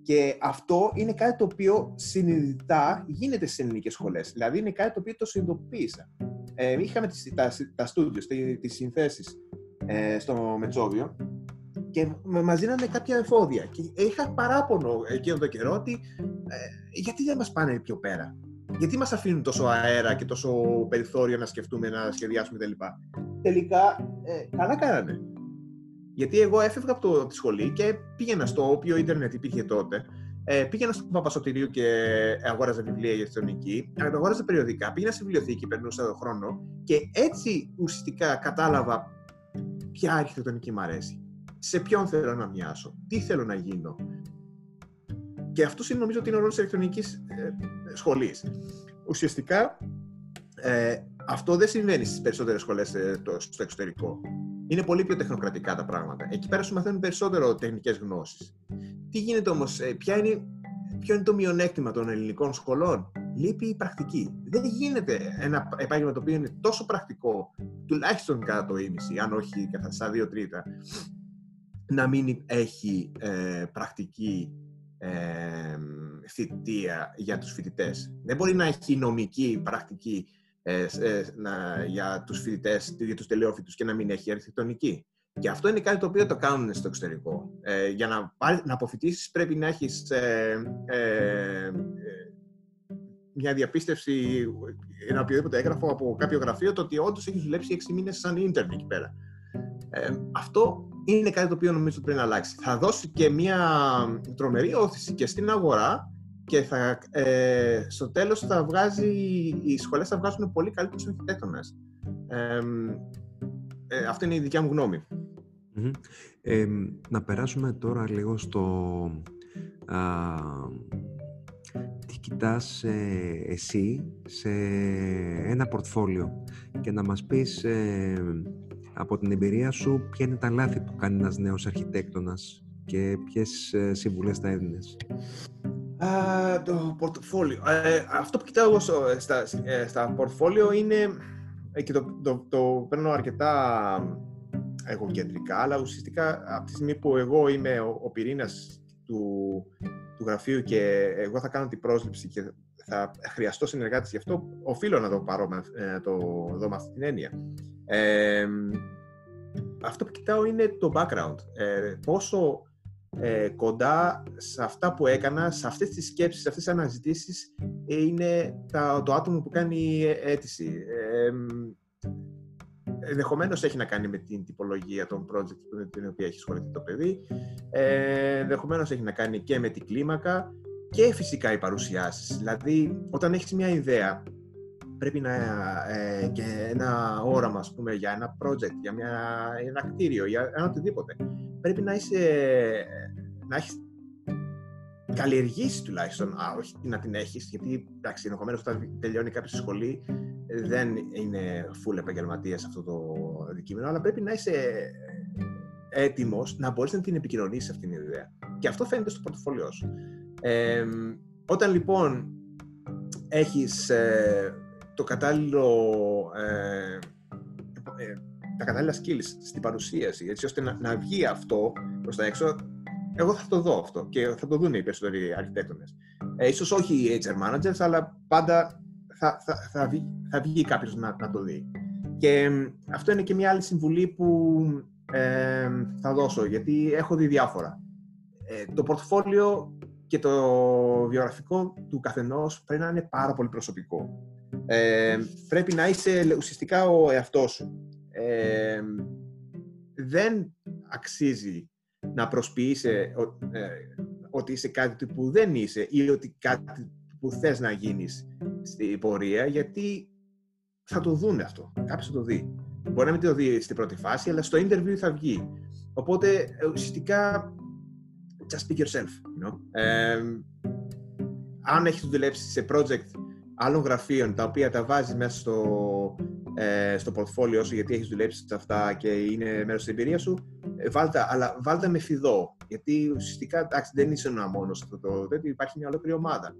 Και αυτό είναι κάτι το οποίο συνειδητά γίνεται στι ελληνικές σχολές. Δηλαδή είναι κάτι το οποίο το συνειδητοποίησα. Ε, είχαμε τις, τα, τα στούντιο, τις συνθέσεις ε, στο Μετσόβιο και μας δίνανε κάποια εφόδια. Και είχα παράπονο εκείνο το καιρό ότι ε, γιατί δεν μας πάνε πιο πέρα; Γιατί μας αφήνουν τόσο αέρα και τόσο περιθώριο να σκεφτούμε, να σχεδιάσουμε κτλ. Τελικά, ε, καλά κάνανε. Γιατί εγώ έφευγα από, το, τη σχολή και πήγαινα στο όποιο ίντερνετ υπήρχε τότε. Ε, πήγαινα στο Παπασωτηρίου και αγόραζα βιβλία για αστυνομική, αγόραζα περιοδικά, πήγαινα στη βιβλιοθήκη, περνούσα τον χρόνο και έτσι ουσιαστικά κατάλαβα ποια αρχιτεκτονική μου αρέσει. Σε ποιον θέλω να μοιάσω, τι θέλω να γίνω, και αυτός είναι νομίζω ότι είναι ο ρόλος της ηλεκτρονικής ε, σχολής. Ουσιαστικά ε, αυτό δεν συμβαίνει στις περισσότερες σχολές ε, στο εξωτερικό. Είναι πολύ πιο τεχνοκρατικά τα πράγματα. Εκεί πέρα σου μαθαίνουν περισσότερο τεχνικές γνώσεις. Τι γίνεται όμως, ε, ποιο είναι το μειονέκτημα των ελληνικών σχολών, λείπει η πρακτική. Δεν γίνεται ένα επάγγελμα το οποίο είναι τόσο πρακτικό, τουλάχιστον κατά το ίμιση, αν όχι κατά στα δύο τρίτα, να μην έχει ε, πρακτική ε, θητεία για τους φοιτητές. Δεν μπορεί να έχει νομική πρακτική ε, ε, να, για τους φοιτητές, για τους τελειόφοιτους και να μην έχει αρχιτεκτονική. Και αυτό είναι κάτι το οποίο το κάνουν στο εξωτερικό. Ε, για να, να αποφοιτήσεις πρέπει να έχεις ε, ε, μια διαπίστευση, ένα οποιοδήποτε έγγραφο από κάποιο γραφείο, το ότι όντως έχεις δουλέψει έξι μήνες σαν ίντερνετ εκεί πέρα. αυτό είναι κάτι το οποίο νομίζω ότι πρέπει να αλλάξει. Θα δώσει και μια τρομερή όθηση και στην αγορά και θα, ε, στο τέλος θα βγάζει, οι σχολές θα βγάζουν πολύ καλύτερους αρχιτέκτονες. Ε, ε, αυτή είναι η δικιά μου γνωμη Ε, να περάσουμε τώρα λίγο στο... Α, τι κοιτάς ε, εσύ σε ένα πορτφόλιο και να μας πεις ε, από την εμπειρία σου, ποια είναι τα λάθη που κάνει ένας νέος αρχιτέκτονας και ποιες ε, συμβουλές θα έδινες; Uh, το πορτοφόλιο. Ε, αυτό που κοιτάω εγώ στα, ε, στα πορτφόλιο είναι και το, το, το παίρνω αρκετά εγωκεντρικά, αλλά ουσιαστικά από τη στιγμή που εγώ είμαι ο, ο πυρήνας του, του γραφείου και εγώ θα κάνω την πρόσληψη και θα χρειαστώ συνεργάτες γι' αυτό, οφείλω να το πάρω το δω με αυτή την έννοια αυτό που κοιτάω είναι το background. Ε, πόσο ε, κοντά σε αυτά που έκανα, σε αυτές τις σκέψεις, σε αυτές τις αναζητήσεις είναι τα, το άτομο που κάνει αίτηση. Ε, ενδεχομένως έχει να κάνει με την τυπολογία των project με την οποία έχει σχοληθεί το παιδί. Ε, ενδεχομένως έχει να κάνει και με την κλίμακα και φυσικά οι παρουσιάσεις. Δηλαδή, όταν έχεις μια ιδέα πρέπει να ε, και ένα όραμα, ας πούμε, για ένα project, για μια, ένα κτίριο, για ένα οτιδήποτε. Πρέπει να είσαι, να έχεις καλλιεργήσει τουλάχιστον, α, όχι να την έχεις, γιατί εντάξει, ενδεχομένως όταν τελειώνει κάποια σχολή δεν είναι full επαγγελματίας αυτό το αντικείμενο, αλλά πρέπει να είσαι έτοιμος να μπορείς να την επικοινωνήσεις αυτήν την ιδέα. Και αυτό φαίνεται στο πορτοφόλιό σου. Ε, όταν λοιπόν έχεις ε, το κατάλληλο, ε, ε, τα κατάλληλα skills στην παρουσίαση, έτσι ώστε να, να βγει αυτό προς τα έξω, εγώ θα το δω αυτό και θα το δουν οι περισσότεροι αρχιτέκτονες. Ε, ίσως όχι οι HR managers, αλλά πάντα θα, θα, θα, βγει, θα βγει κάποιος να, να το δει. Και αυτό είναι και μια άλλη συμβουλή που ε, θα δώσω, γιατί έχω δει διάφορα. Ε, το πορτφόλιο και το βιογραφικό του καθενός πρέπει να είναι πάρα πολύ προσωπικό. Ε, πρέπει να είσαι ουσιαστικά ο εαυτός σου. Ε, δεν αξίζει να προσποιείσαι ε, ότι είσαι κάτι που δεν είσαι ή ότι κάτι που θες να γίνεις στην πορεία, γιατί θα το δουν αυτό. Κάποιος θα το δει. Μπορεί να μην το δει στην πρώτη φάση, αλλά στο interview θα βγει. Οπότε, ουσιαστικά, just speak yourself. You know? ε, αν έχεις δουλέψει σε project άλλων γραφείων, τα οποία τα βάζεις μέσα στο, ε, στο portfolio σου, γιατί έχεις δουλέψει σε αυτά και είναι μέρος της εμπειρίας σου, ε, βάλτα, αλλά βάλτα με φιδό. Γιατί ουσιαστικά, εντάξει, δεν είσαι ένα μόνος αυτό το τέτοιο, υπάρχει μια ολόκληρη ομάδα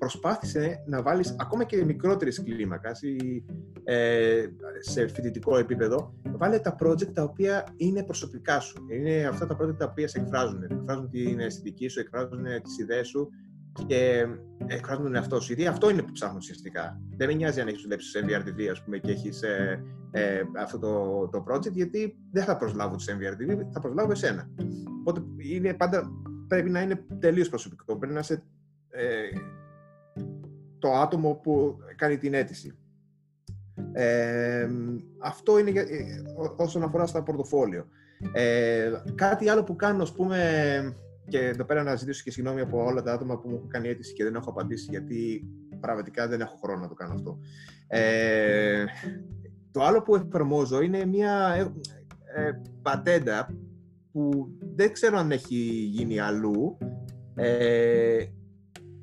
προσπάθησε να βάλεις ακόμα και μικρότερης κλίμακας ή ε, σε φοιτητικό επίπεδο, βάλε τα project τα οποία είναι προσωπικά σου. Είναι αυτά τα project τα οποία σε εκφράζουν. Εκφράζουν την αισθητική σου, εκφράζουν τις ιδέες σου και εκφράζουν τον εαυτό σου. Γιατί αυτό είναι που ψάχνουν ουσιαστικά. Δεν με νοιάζει αν έχεις δουλέψει σε MVRTV ας πούμε, και έχεις ε, ε, αυτό το, το project, γιατί δεν θα προσλάβω τους MVRTV, θα προσλάβω εσένα. Οπότε είναι πάντα, πρέπει να είναι τελείως προσωπικό. Πρέπει να είσαι ε, το άτομο που κάνει την αίτηση. Ε, αυτό είναι ε, όσον αφορά στα πορτοφόλιο. Ε, κάτι άλλο που κάνω, ας πούμε, και εδώ πέρα να ζητήσω και συγγνώμη από όλα τα άτομα που μου έχουν κάνει αίτηση και δεν έχω απαντήσει, γιατί πραγματικά δεν έχω χρόνο να το κάνω αυτό. Ε, το άλλο που εφαρμόζω είναι μια ε, πατέντα που δεν ξέρω αν έχει γίνει αλλού ε,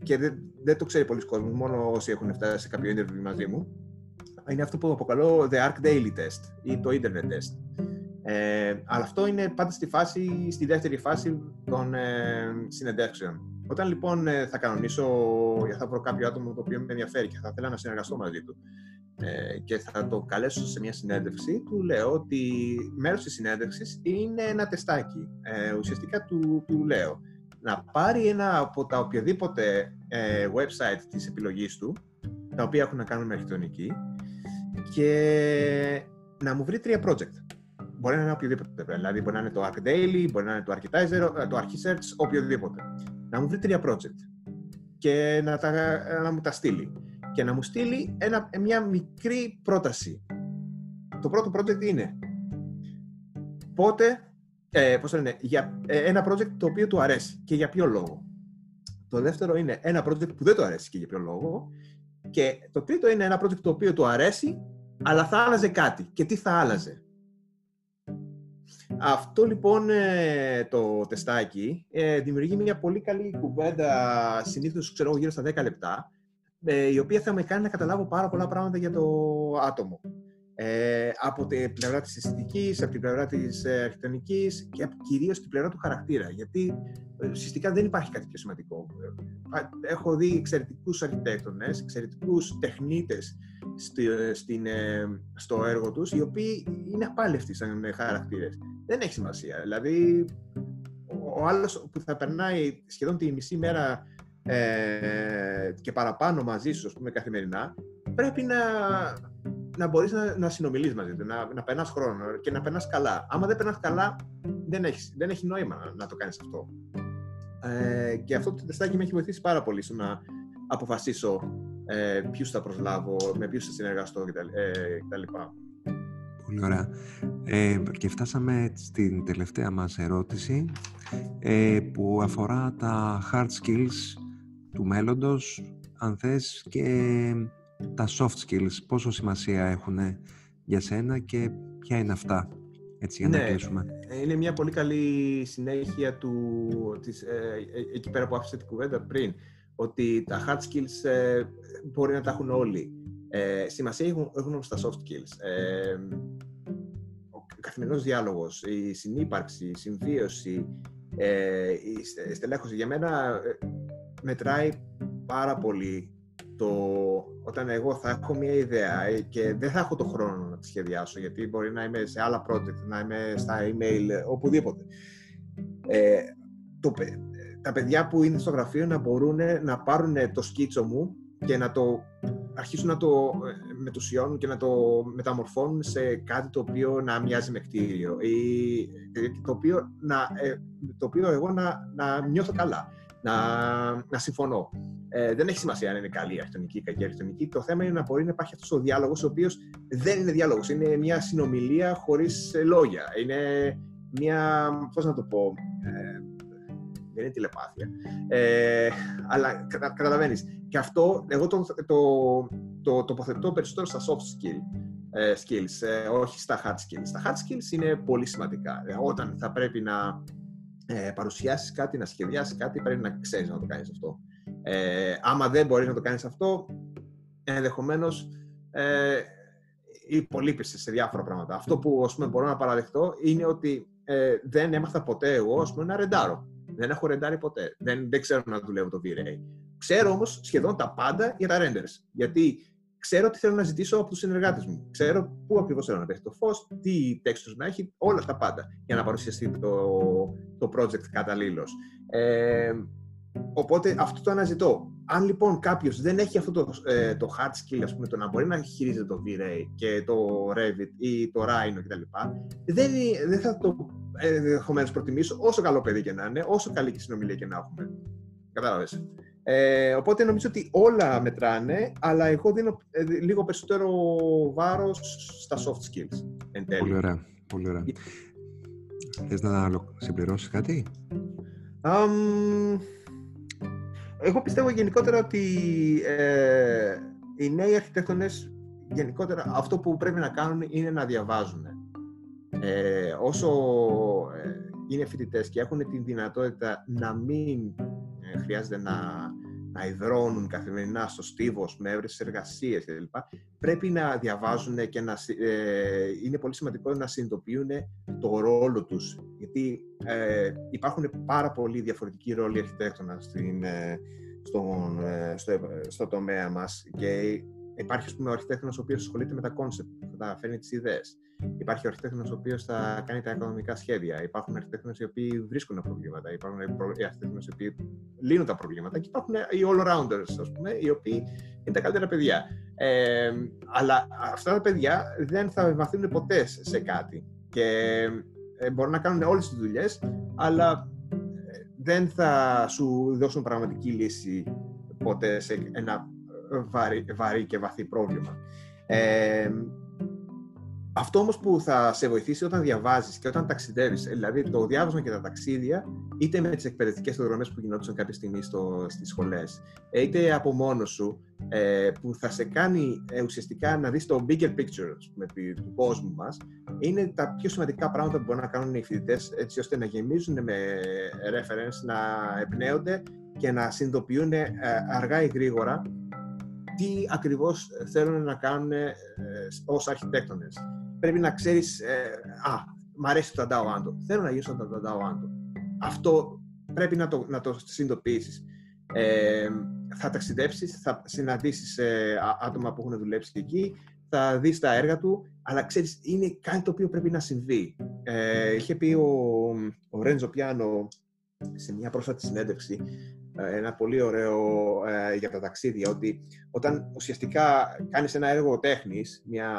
και δεν, δεν το ξέρει πολλοί κόσμοι, μόνο όσοι έχουν φτάσει σε κάποιο interview μαζί μου. Είναι αυτό που αποκαλώ The Arc Daily Test ή το Internet Test. Ε, αλλά αυτό είναι πάντα στη, φάση, στη δεύτερη φάση των ε, συνεντεύξεων. Όταν λοιπόν ε, θα κανονίσω, θα βρω κάποιο άτομο το οποίο με ενδιαφέρει και θα ήθελα να συνεργαστώ μαζί του ε, και θα το καλέσω σε μια συνέντευξη, του λέω ότι μέρος της συνέντευξης είναι ένα τεστάκι. Ε, ουσιαστικά του, του λέω να πάρει ένα από τα οποιαδήποτε ε, website της επιλογής του, τα οποία έχουν να κάνουν με αρχιτεκτονική, και να μου βρει τρία project. Μπορεί να είναι οποιοδήποτε, δηλαδή μπορεί να είναι το ArcDaily, μπορεί να είναι το Architizer, ε, το ArchiSearch, οποιοδήποτε. Να μου βρει τρία project και να, τα, να μου τα στείλει. Και να μου στείλει ένα, μια μικρή πρόταση. Το πρώτο project είναι πότε ε, πώς λένε, για ε, ένα project το οποίο του αρέσει και για ποιο λόγο. Το δεύτερο είναι ένα project που δεν του αρέσει και για ποιο λόγο. Και το τρίτο είναι ένα project το οποίο του αρέσει, αλλά θα άλλαζε κάτι. Και τι θα άλλαζε; Αυτό λοιπόν ε, το τεστάκι ε, δημιουργεί μια πολύ καλή κουβέντα, συνήθως ξέρω γύρω στα 10 λεπτά, η οποία θα με κάνει να καταλάβω πάρα πολλά πράγματα για το άτομο ε, από την πλευρά της αισθητικής, από την πλευρά της ε, αρχιτεκτονικής και κυρίως την πλευρά του χαρακτήρα. Γιατί ε, ουσιαστικά δεν υπάρχει κάτι πιο σημαντικό. Ε, έχω δει εξαιρετικούς αρχιτέκτονες, εξαιρετικούς τεχνίτες στην, στο έργο τους, οι οποίοι είναι απάλευτοι σαν χαρακτήρες. Δεν έχει σημασία. Δηλαδή, ο άλλος που θα περνάει σχεδόν τη μισή μέρα ε, και παραπάνω μαζί σου, ας πούμε, καθημερινά, πρέπει να να μπορείς να, να συνομιλείς μαζί του, να, να περνάς χρόνο και να περνάς καλά. Άμα δεν περνάς καλά, δεν έχεις, δεν έχει νόημα να, να το κάνεις αυτό. Ε, και αυτό το τεστάκι με έχει βοηθήσει πάρα πολύ στο να αποφασίσω ε, ποιους θα προσλάβω, με ποιους θα συνεργαστώ κτλ. Ε, Πολύ ωραία. Ε, και φτάσαμε στην τελευταία μας ερώτηση ε, που αφορά τα hard skills του μέλλοντος, αν θες, και τα soft skills, πόσο σημασία έχουν για σένα και ποια είναι αυτά, έτσι για να ναι, κλείσουμε. Είναι μια πολύ καλή συνέχεια του, της, ε, ε, εκεί πέρα που άφησε την κουβέντα πριν, ότι τα hard skills ε, μπορεί να τα έχουν όλοι. Ε, σημασία έχουν, έχουν όμως τα soft skills. Ε, ο καθημερινός διάλογος, η συνύπαρξη, η συμβίωση, ε, η στελέχωση για μένα μετράει πάρα πολύ το, όταν εγώ θα έχω μια ιδέα ε, και δεν θα έχω το χρόνο να τη σχεδιάσω, γιατί μπορεί να είμαι σε άλλα project, να είμαι στα email, οπουδήποτε. Ε, το, τα παιδιά που είναι στο γραφείο να μπορούν να πάρουν το σκίτσο μου και να το αρχίσουν να το ε, μετουσιώνουν και να το μεταμορφώνουν σε κάτι το οποίο να μοιάζει με κτίριο ή το οποίο, να, το οποίο εγώ να, να νιώθω καλά, να, να συμφωνώ. Ε, δεν έχει σημασία αν είναι καλή η αρχιτεκτονική ή κακή η αρχιτεκτονική. Το θέμα είναι να μπορεί να υπάρχει αυτός ο διάλογος, ο οποίος δεν είναι διάλογος. Είναι μια συνομιλία χωρίς λόγια. Είναι μια. Πώς να το πω. Ε, δεν είναι τηλεπάθεια. Ε, αλλά κατα, καταλαβαίνεις. Και αυτό εγώ το, το, το, τοποθετώ περισσότερο στα soft skill, ε, skills, ε, όχι στα hard skills. Τα hard skills είναι πολύ σημαντικά. Ε, όταν θα πρέπει να ε, παρουσιάσεις κάτι, να σχεδιάσεις κάτι, πρέπει να ξέρεις να το κάνεις αυτό. Ε, άμα δεν μπορείς να το κάνεις αυτό, ενδεχομένως ε, υπολείπεσαι σε διάφορα πράγματα. Αυτό που ας πούμε, μπορώ να παραδεχτώ είναι ότι ε, δεν έμαθα ποτέ εγώ ας πούμε, να ρεντάρω. Δεν έχω ρεντάρει ποτέ. Δεν, δεν ξέρω να δουλεύω το V-Ray. Ξέρω όμως σχεδόν τα πάντα για τα renders. Γιατί ξέρω τι θέλω να ζητήσω από τους συνεργάτες μου. Ξέρω πού ακριβώς θέλω να πέσει το φως, τι textures να έχει, όλα τα πάντα για να παρουσιαστεί το, το project καταλήλως. Ε, οπότε αυτό το αναζητώ. Αν λοιπόν κάποιος δεν έχει αυτό το, ε, το hard skill, ας πούμε, το να μπορεί να χειρίζεται το V-Ray και το Revit ή το Rhino κτλ., δεν, δεν θα το ενδεχομένως προτιμήσω όσο καλό παιδί και να είναι, όσο καλή και συνομιλία και να έχουμε. Κατάλαβες. Ε, οπότε νομίζω ότι όλα μετράνε, αλλά εγώ δίνω ε, λίγο περισσότερο βάρος στα soft skills. Εν τέλει. Πολύ ωραία. Πολύ ωραία. Θες να συμπληρώσεις κάτι; Um, εγώ πιστεύω γενικότερα ότι ε, οι νέοι αρχιτέκτονες γενικότερα αυτό που πρέπει να κάνουν είναι να διαβάζουν. Ε, όσο ε, είναι φοιτητές και έχουν τη δυνατότητα να μην ε, χρειάζεται να, να υδρώνουν καθημερινά στο στίβος με έβρεση εργασίες κλπ. Πρέπει να διαβάζουν και να. Ε, είναι πολύ σημαντικό να συνειδητοποιούν το ρόλο τους. Γιατί ε, υπάρχουν πάρα πολλοί διαφορετικοί ρόλοι αρχιτέκτονα στην, ε, στον, στο, στο τομέα μας και υπάρχει, ας πούμε, ο αρχιτέκτονας ο οποίος ασχολείται με τα concept, θα φέρνει τις ιδέες. Υπάρχει ο αρχιτέκτονας ο οποίος θα κάνει τα οικονομικά σχέδια. Υπάρχουν αρχιτέκτονες οι οποίοι βρίσκουν τα προβλήματα. Υπάρχουν αρχιτέκτονες οι οποίοι λύνουν τα προβλήματα. Και υπάρχουν οι all-rounders, ας πούμε, οι οποίοι είναι τα καλύτερα παιδιά. Ε, αλλά αυτά τα παιδιά δεν θα βαθύνουν ποτέ σε κάτι. Και ε, μπορούν να κάνουν όλες τις δουλειές, αλλά ε, δεν θα σου δώσουν πραγματική λύση ποτέ σε ένα βαρύ, βαρύ και βαθύ πρόβλημα. Ε, αυτό όμως που θα σε βοηθήσει όταν διαβάζεις και όταν ταξιδεύεις, δηλαδή το διάβασμα και τα ταξίδια, είτε με τις εκπαιδευτικές δρομέ που γινόντουσαν κάποια στιγμή στις σχολές, είτε από μόνος σου, ε, που θα σε κάνει ε, ουσιαστικά να δεις το bigger picture με, του κόσμου μας, είναι τα πιο σημαντικά πράγματα που μπορούν να κάνουν οι φοιτητές έτσι ώστε να γεμίζουν με reference, να εμπνέονται και να συνειδητοποιούν ε, αργά ή γρήγορα τι ακριβώς θέλουν να κάνουν ε, ως αρχιτέκτονες πρέπει να ξέρεις, ε, α, μ' αρέσει το Ταντάο Άντο. Θέλω να γυρίσω το Ταντάο Άντο. Αυτό πρέπει να το, να το συνειδητοποιήσεις. Ε, θα ταξιδέψεις, θα συναντήσεις ε, άτομα που έχουν δουλέψει εκεί, θα δεις τα έργα του, αλλά ξέρεις, είναι κάτι το οποίο πρέπει να συμβεί. Ε, είχε πει ο, ο Ρέντζο Πιάνο σε μια πρόσφατη συνέντευξη ε, ένα πολύ ωραίο ε, για τα ταξίδια, ότι όταν ουσιαστικά κάνεις ένα έργο τέχνης, μια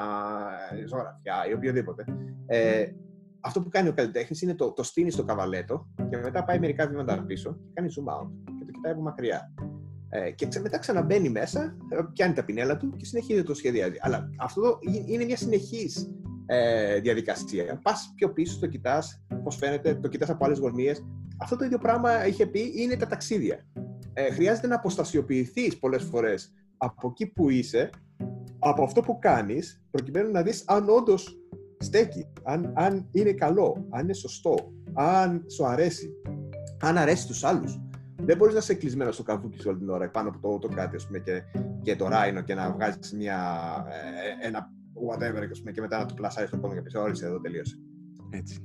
ζωγραφιά ή οποιοδήποτε, ε, αυτό που κάνει ο καλλιτέχνης είναι το, το στείνεις στο καβαλέτο και μετά πάει μερικά βήματα πίσω και κάνει zoom out και το κοιτάει από μακριά. Ε, και μετά ξαναμπαίνει μέσα, πιάνει τα πινέλα του και συνεχίζει το σχεδιάζει. Αλλά αυτό είναι μια συνεχής ε, διαδικασία. Πας πιο πίσω, το κοιτάς, πώς φαίνεται, το κοιτάς από άλλες γωνίες. Αυτό το ίδιο πράγμα είχε πει είναι τα ταξίδια. Ε, χρειάζεται να αποστασιοποιηθείς πολλές φορές από εκεί που είσαι, από αυτό που κάνεις, προκειμένου να δεις αν όντως στέκει, αν, αν είναι καλό, αν είναι σωστό, αν σου αρέσει, αν αρέσει στου άλλους. Δεν μπορείς να είσαι κλεισμένος στο καβούκι όλη την ώρα πάνω από το, το κάτι πούμε, και, και το ράινο και να βγάζεις ε, ένα whatever πούμε, και μετά να το πλασάρεις στο πόνο και πεις: Όρισε εδώ, τελείωσε. Έτσι.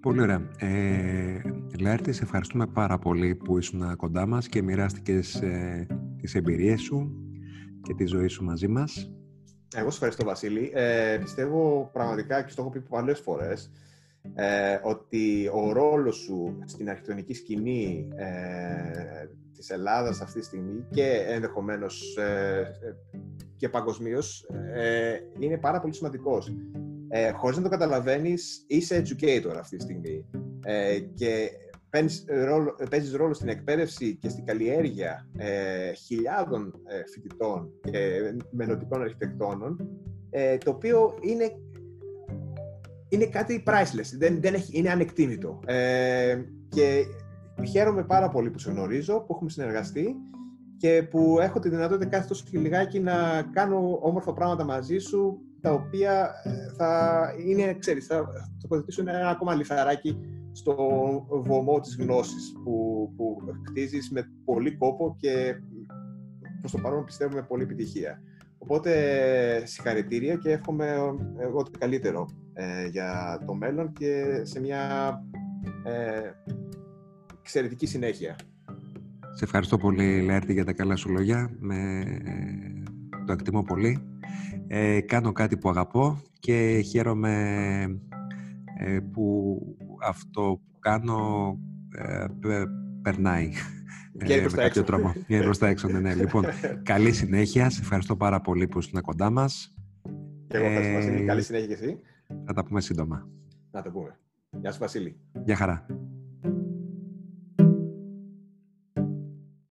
Πολύ ωραία. Ε, Λέρτη, σε ευχαριστούμε πάρα πολύ που ήσουν κοντά μας και μοιράστηκες ε, τις εμπειρίες σου και τη ζωή σου μαζί μας. Εγώ σας ευχαριστώ Βασίλη. Ε, πιστεύω πραγματικά και στο έχω πει πολλές φορές ε, ότι ο ρόλος σου στην αρχιτεκτονική σκηνή ε, της Ελλάδας αυτή τη στιγμή και ενδεχομένως ε, και παγκοσμίως ε, είναι πάρα πολύ σημαντικός. Ε, χωρίς να το καταλαβαίνεις, είσαι educator αυτή τη στιγμή ε, και ρόλο, παίζεις ρόλο στην εκπαίδευση και στην καλλιέργεια ε, χιλιάδων ε, φοιτητών και μελλοντικών αρχιτεκτόνων, ε, το οποίο είναι, είναι κάτι priceless, δεν, δεν έχει, είναι ανεκτήμητο. Ε, και χαίρομαι πάρα πολύ που σε γνωρίζω, που έχουμε συνεργαστεί και που έχω τη δυνατότητα κάθε τόσο και λιγάκι να κάνω όμορφα πράγματα μαζί σου, τα οποία ε, θα είναι, ξέρεις, θα τοποθετήσουν ένα ακόμα λιθαράκι στο βωμό της γνώσης που, που χτίζεις με πολύ κόπο και προς το παρόν πιστεύω με πολύ επιτυχία. Οπότε συγχαρητήρια και εύχομαι εγώ το καλύτερο ε, για το μέλλον και σε μια ε, εξαιρετική συνέχεια. Σε ευχαριστώ πολύ, Λέρτη, για τα καλά σου λόγια. Με... Το εκτιμώ πολύ. Ε, κάνω κάτι που αγαπώ και χαίρομαι ε, που αυτό που κάνω ε, περνάει. Και προς τα έξω. Τρόπο. Για προς τα έξω, ναι, ναι. Λοιπόν, καλή συνέχεια. Σε ευχαριστώ πάρα πολύ που ήσουν κοντά μας. Και εγώ ευχαριστώ, Βασίλη. Καλή συνέχεια και εσύ. Θα τα πούμε σύντομα. Να το πούμε. Γεια σου, Βασίλη. Γεια χαρά.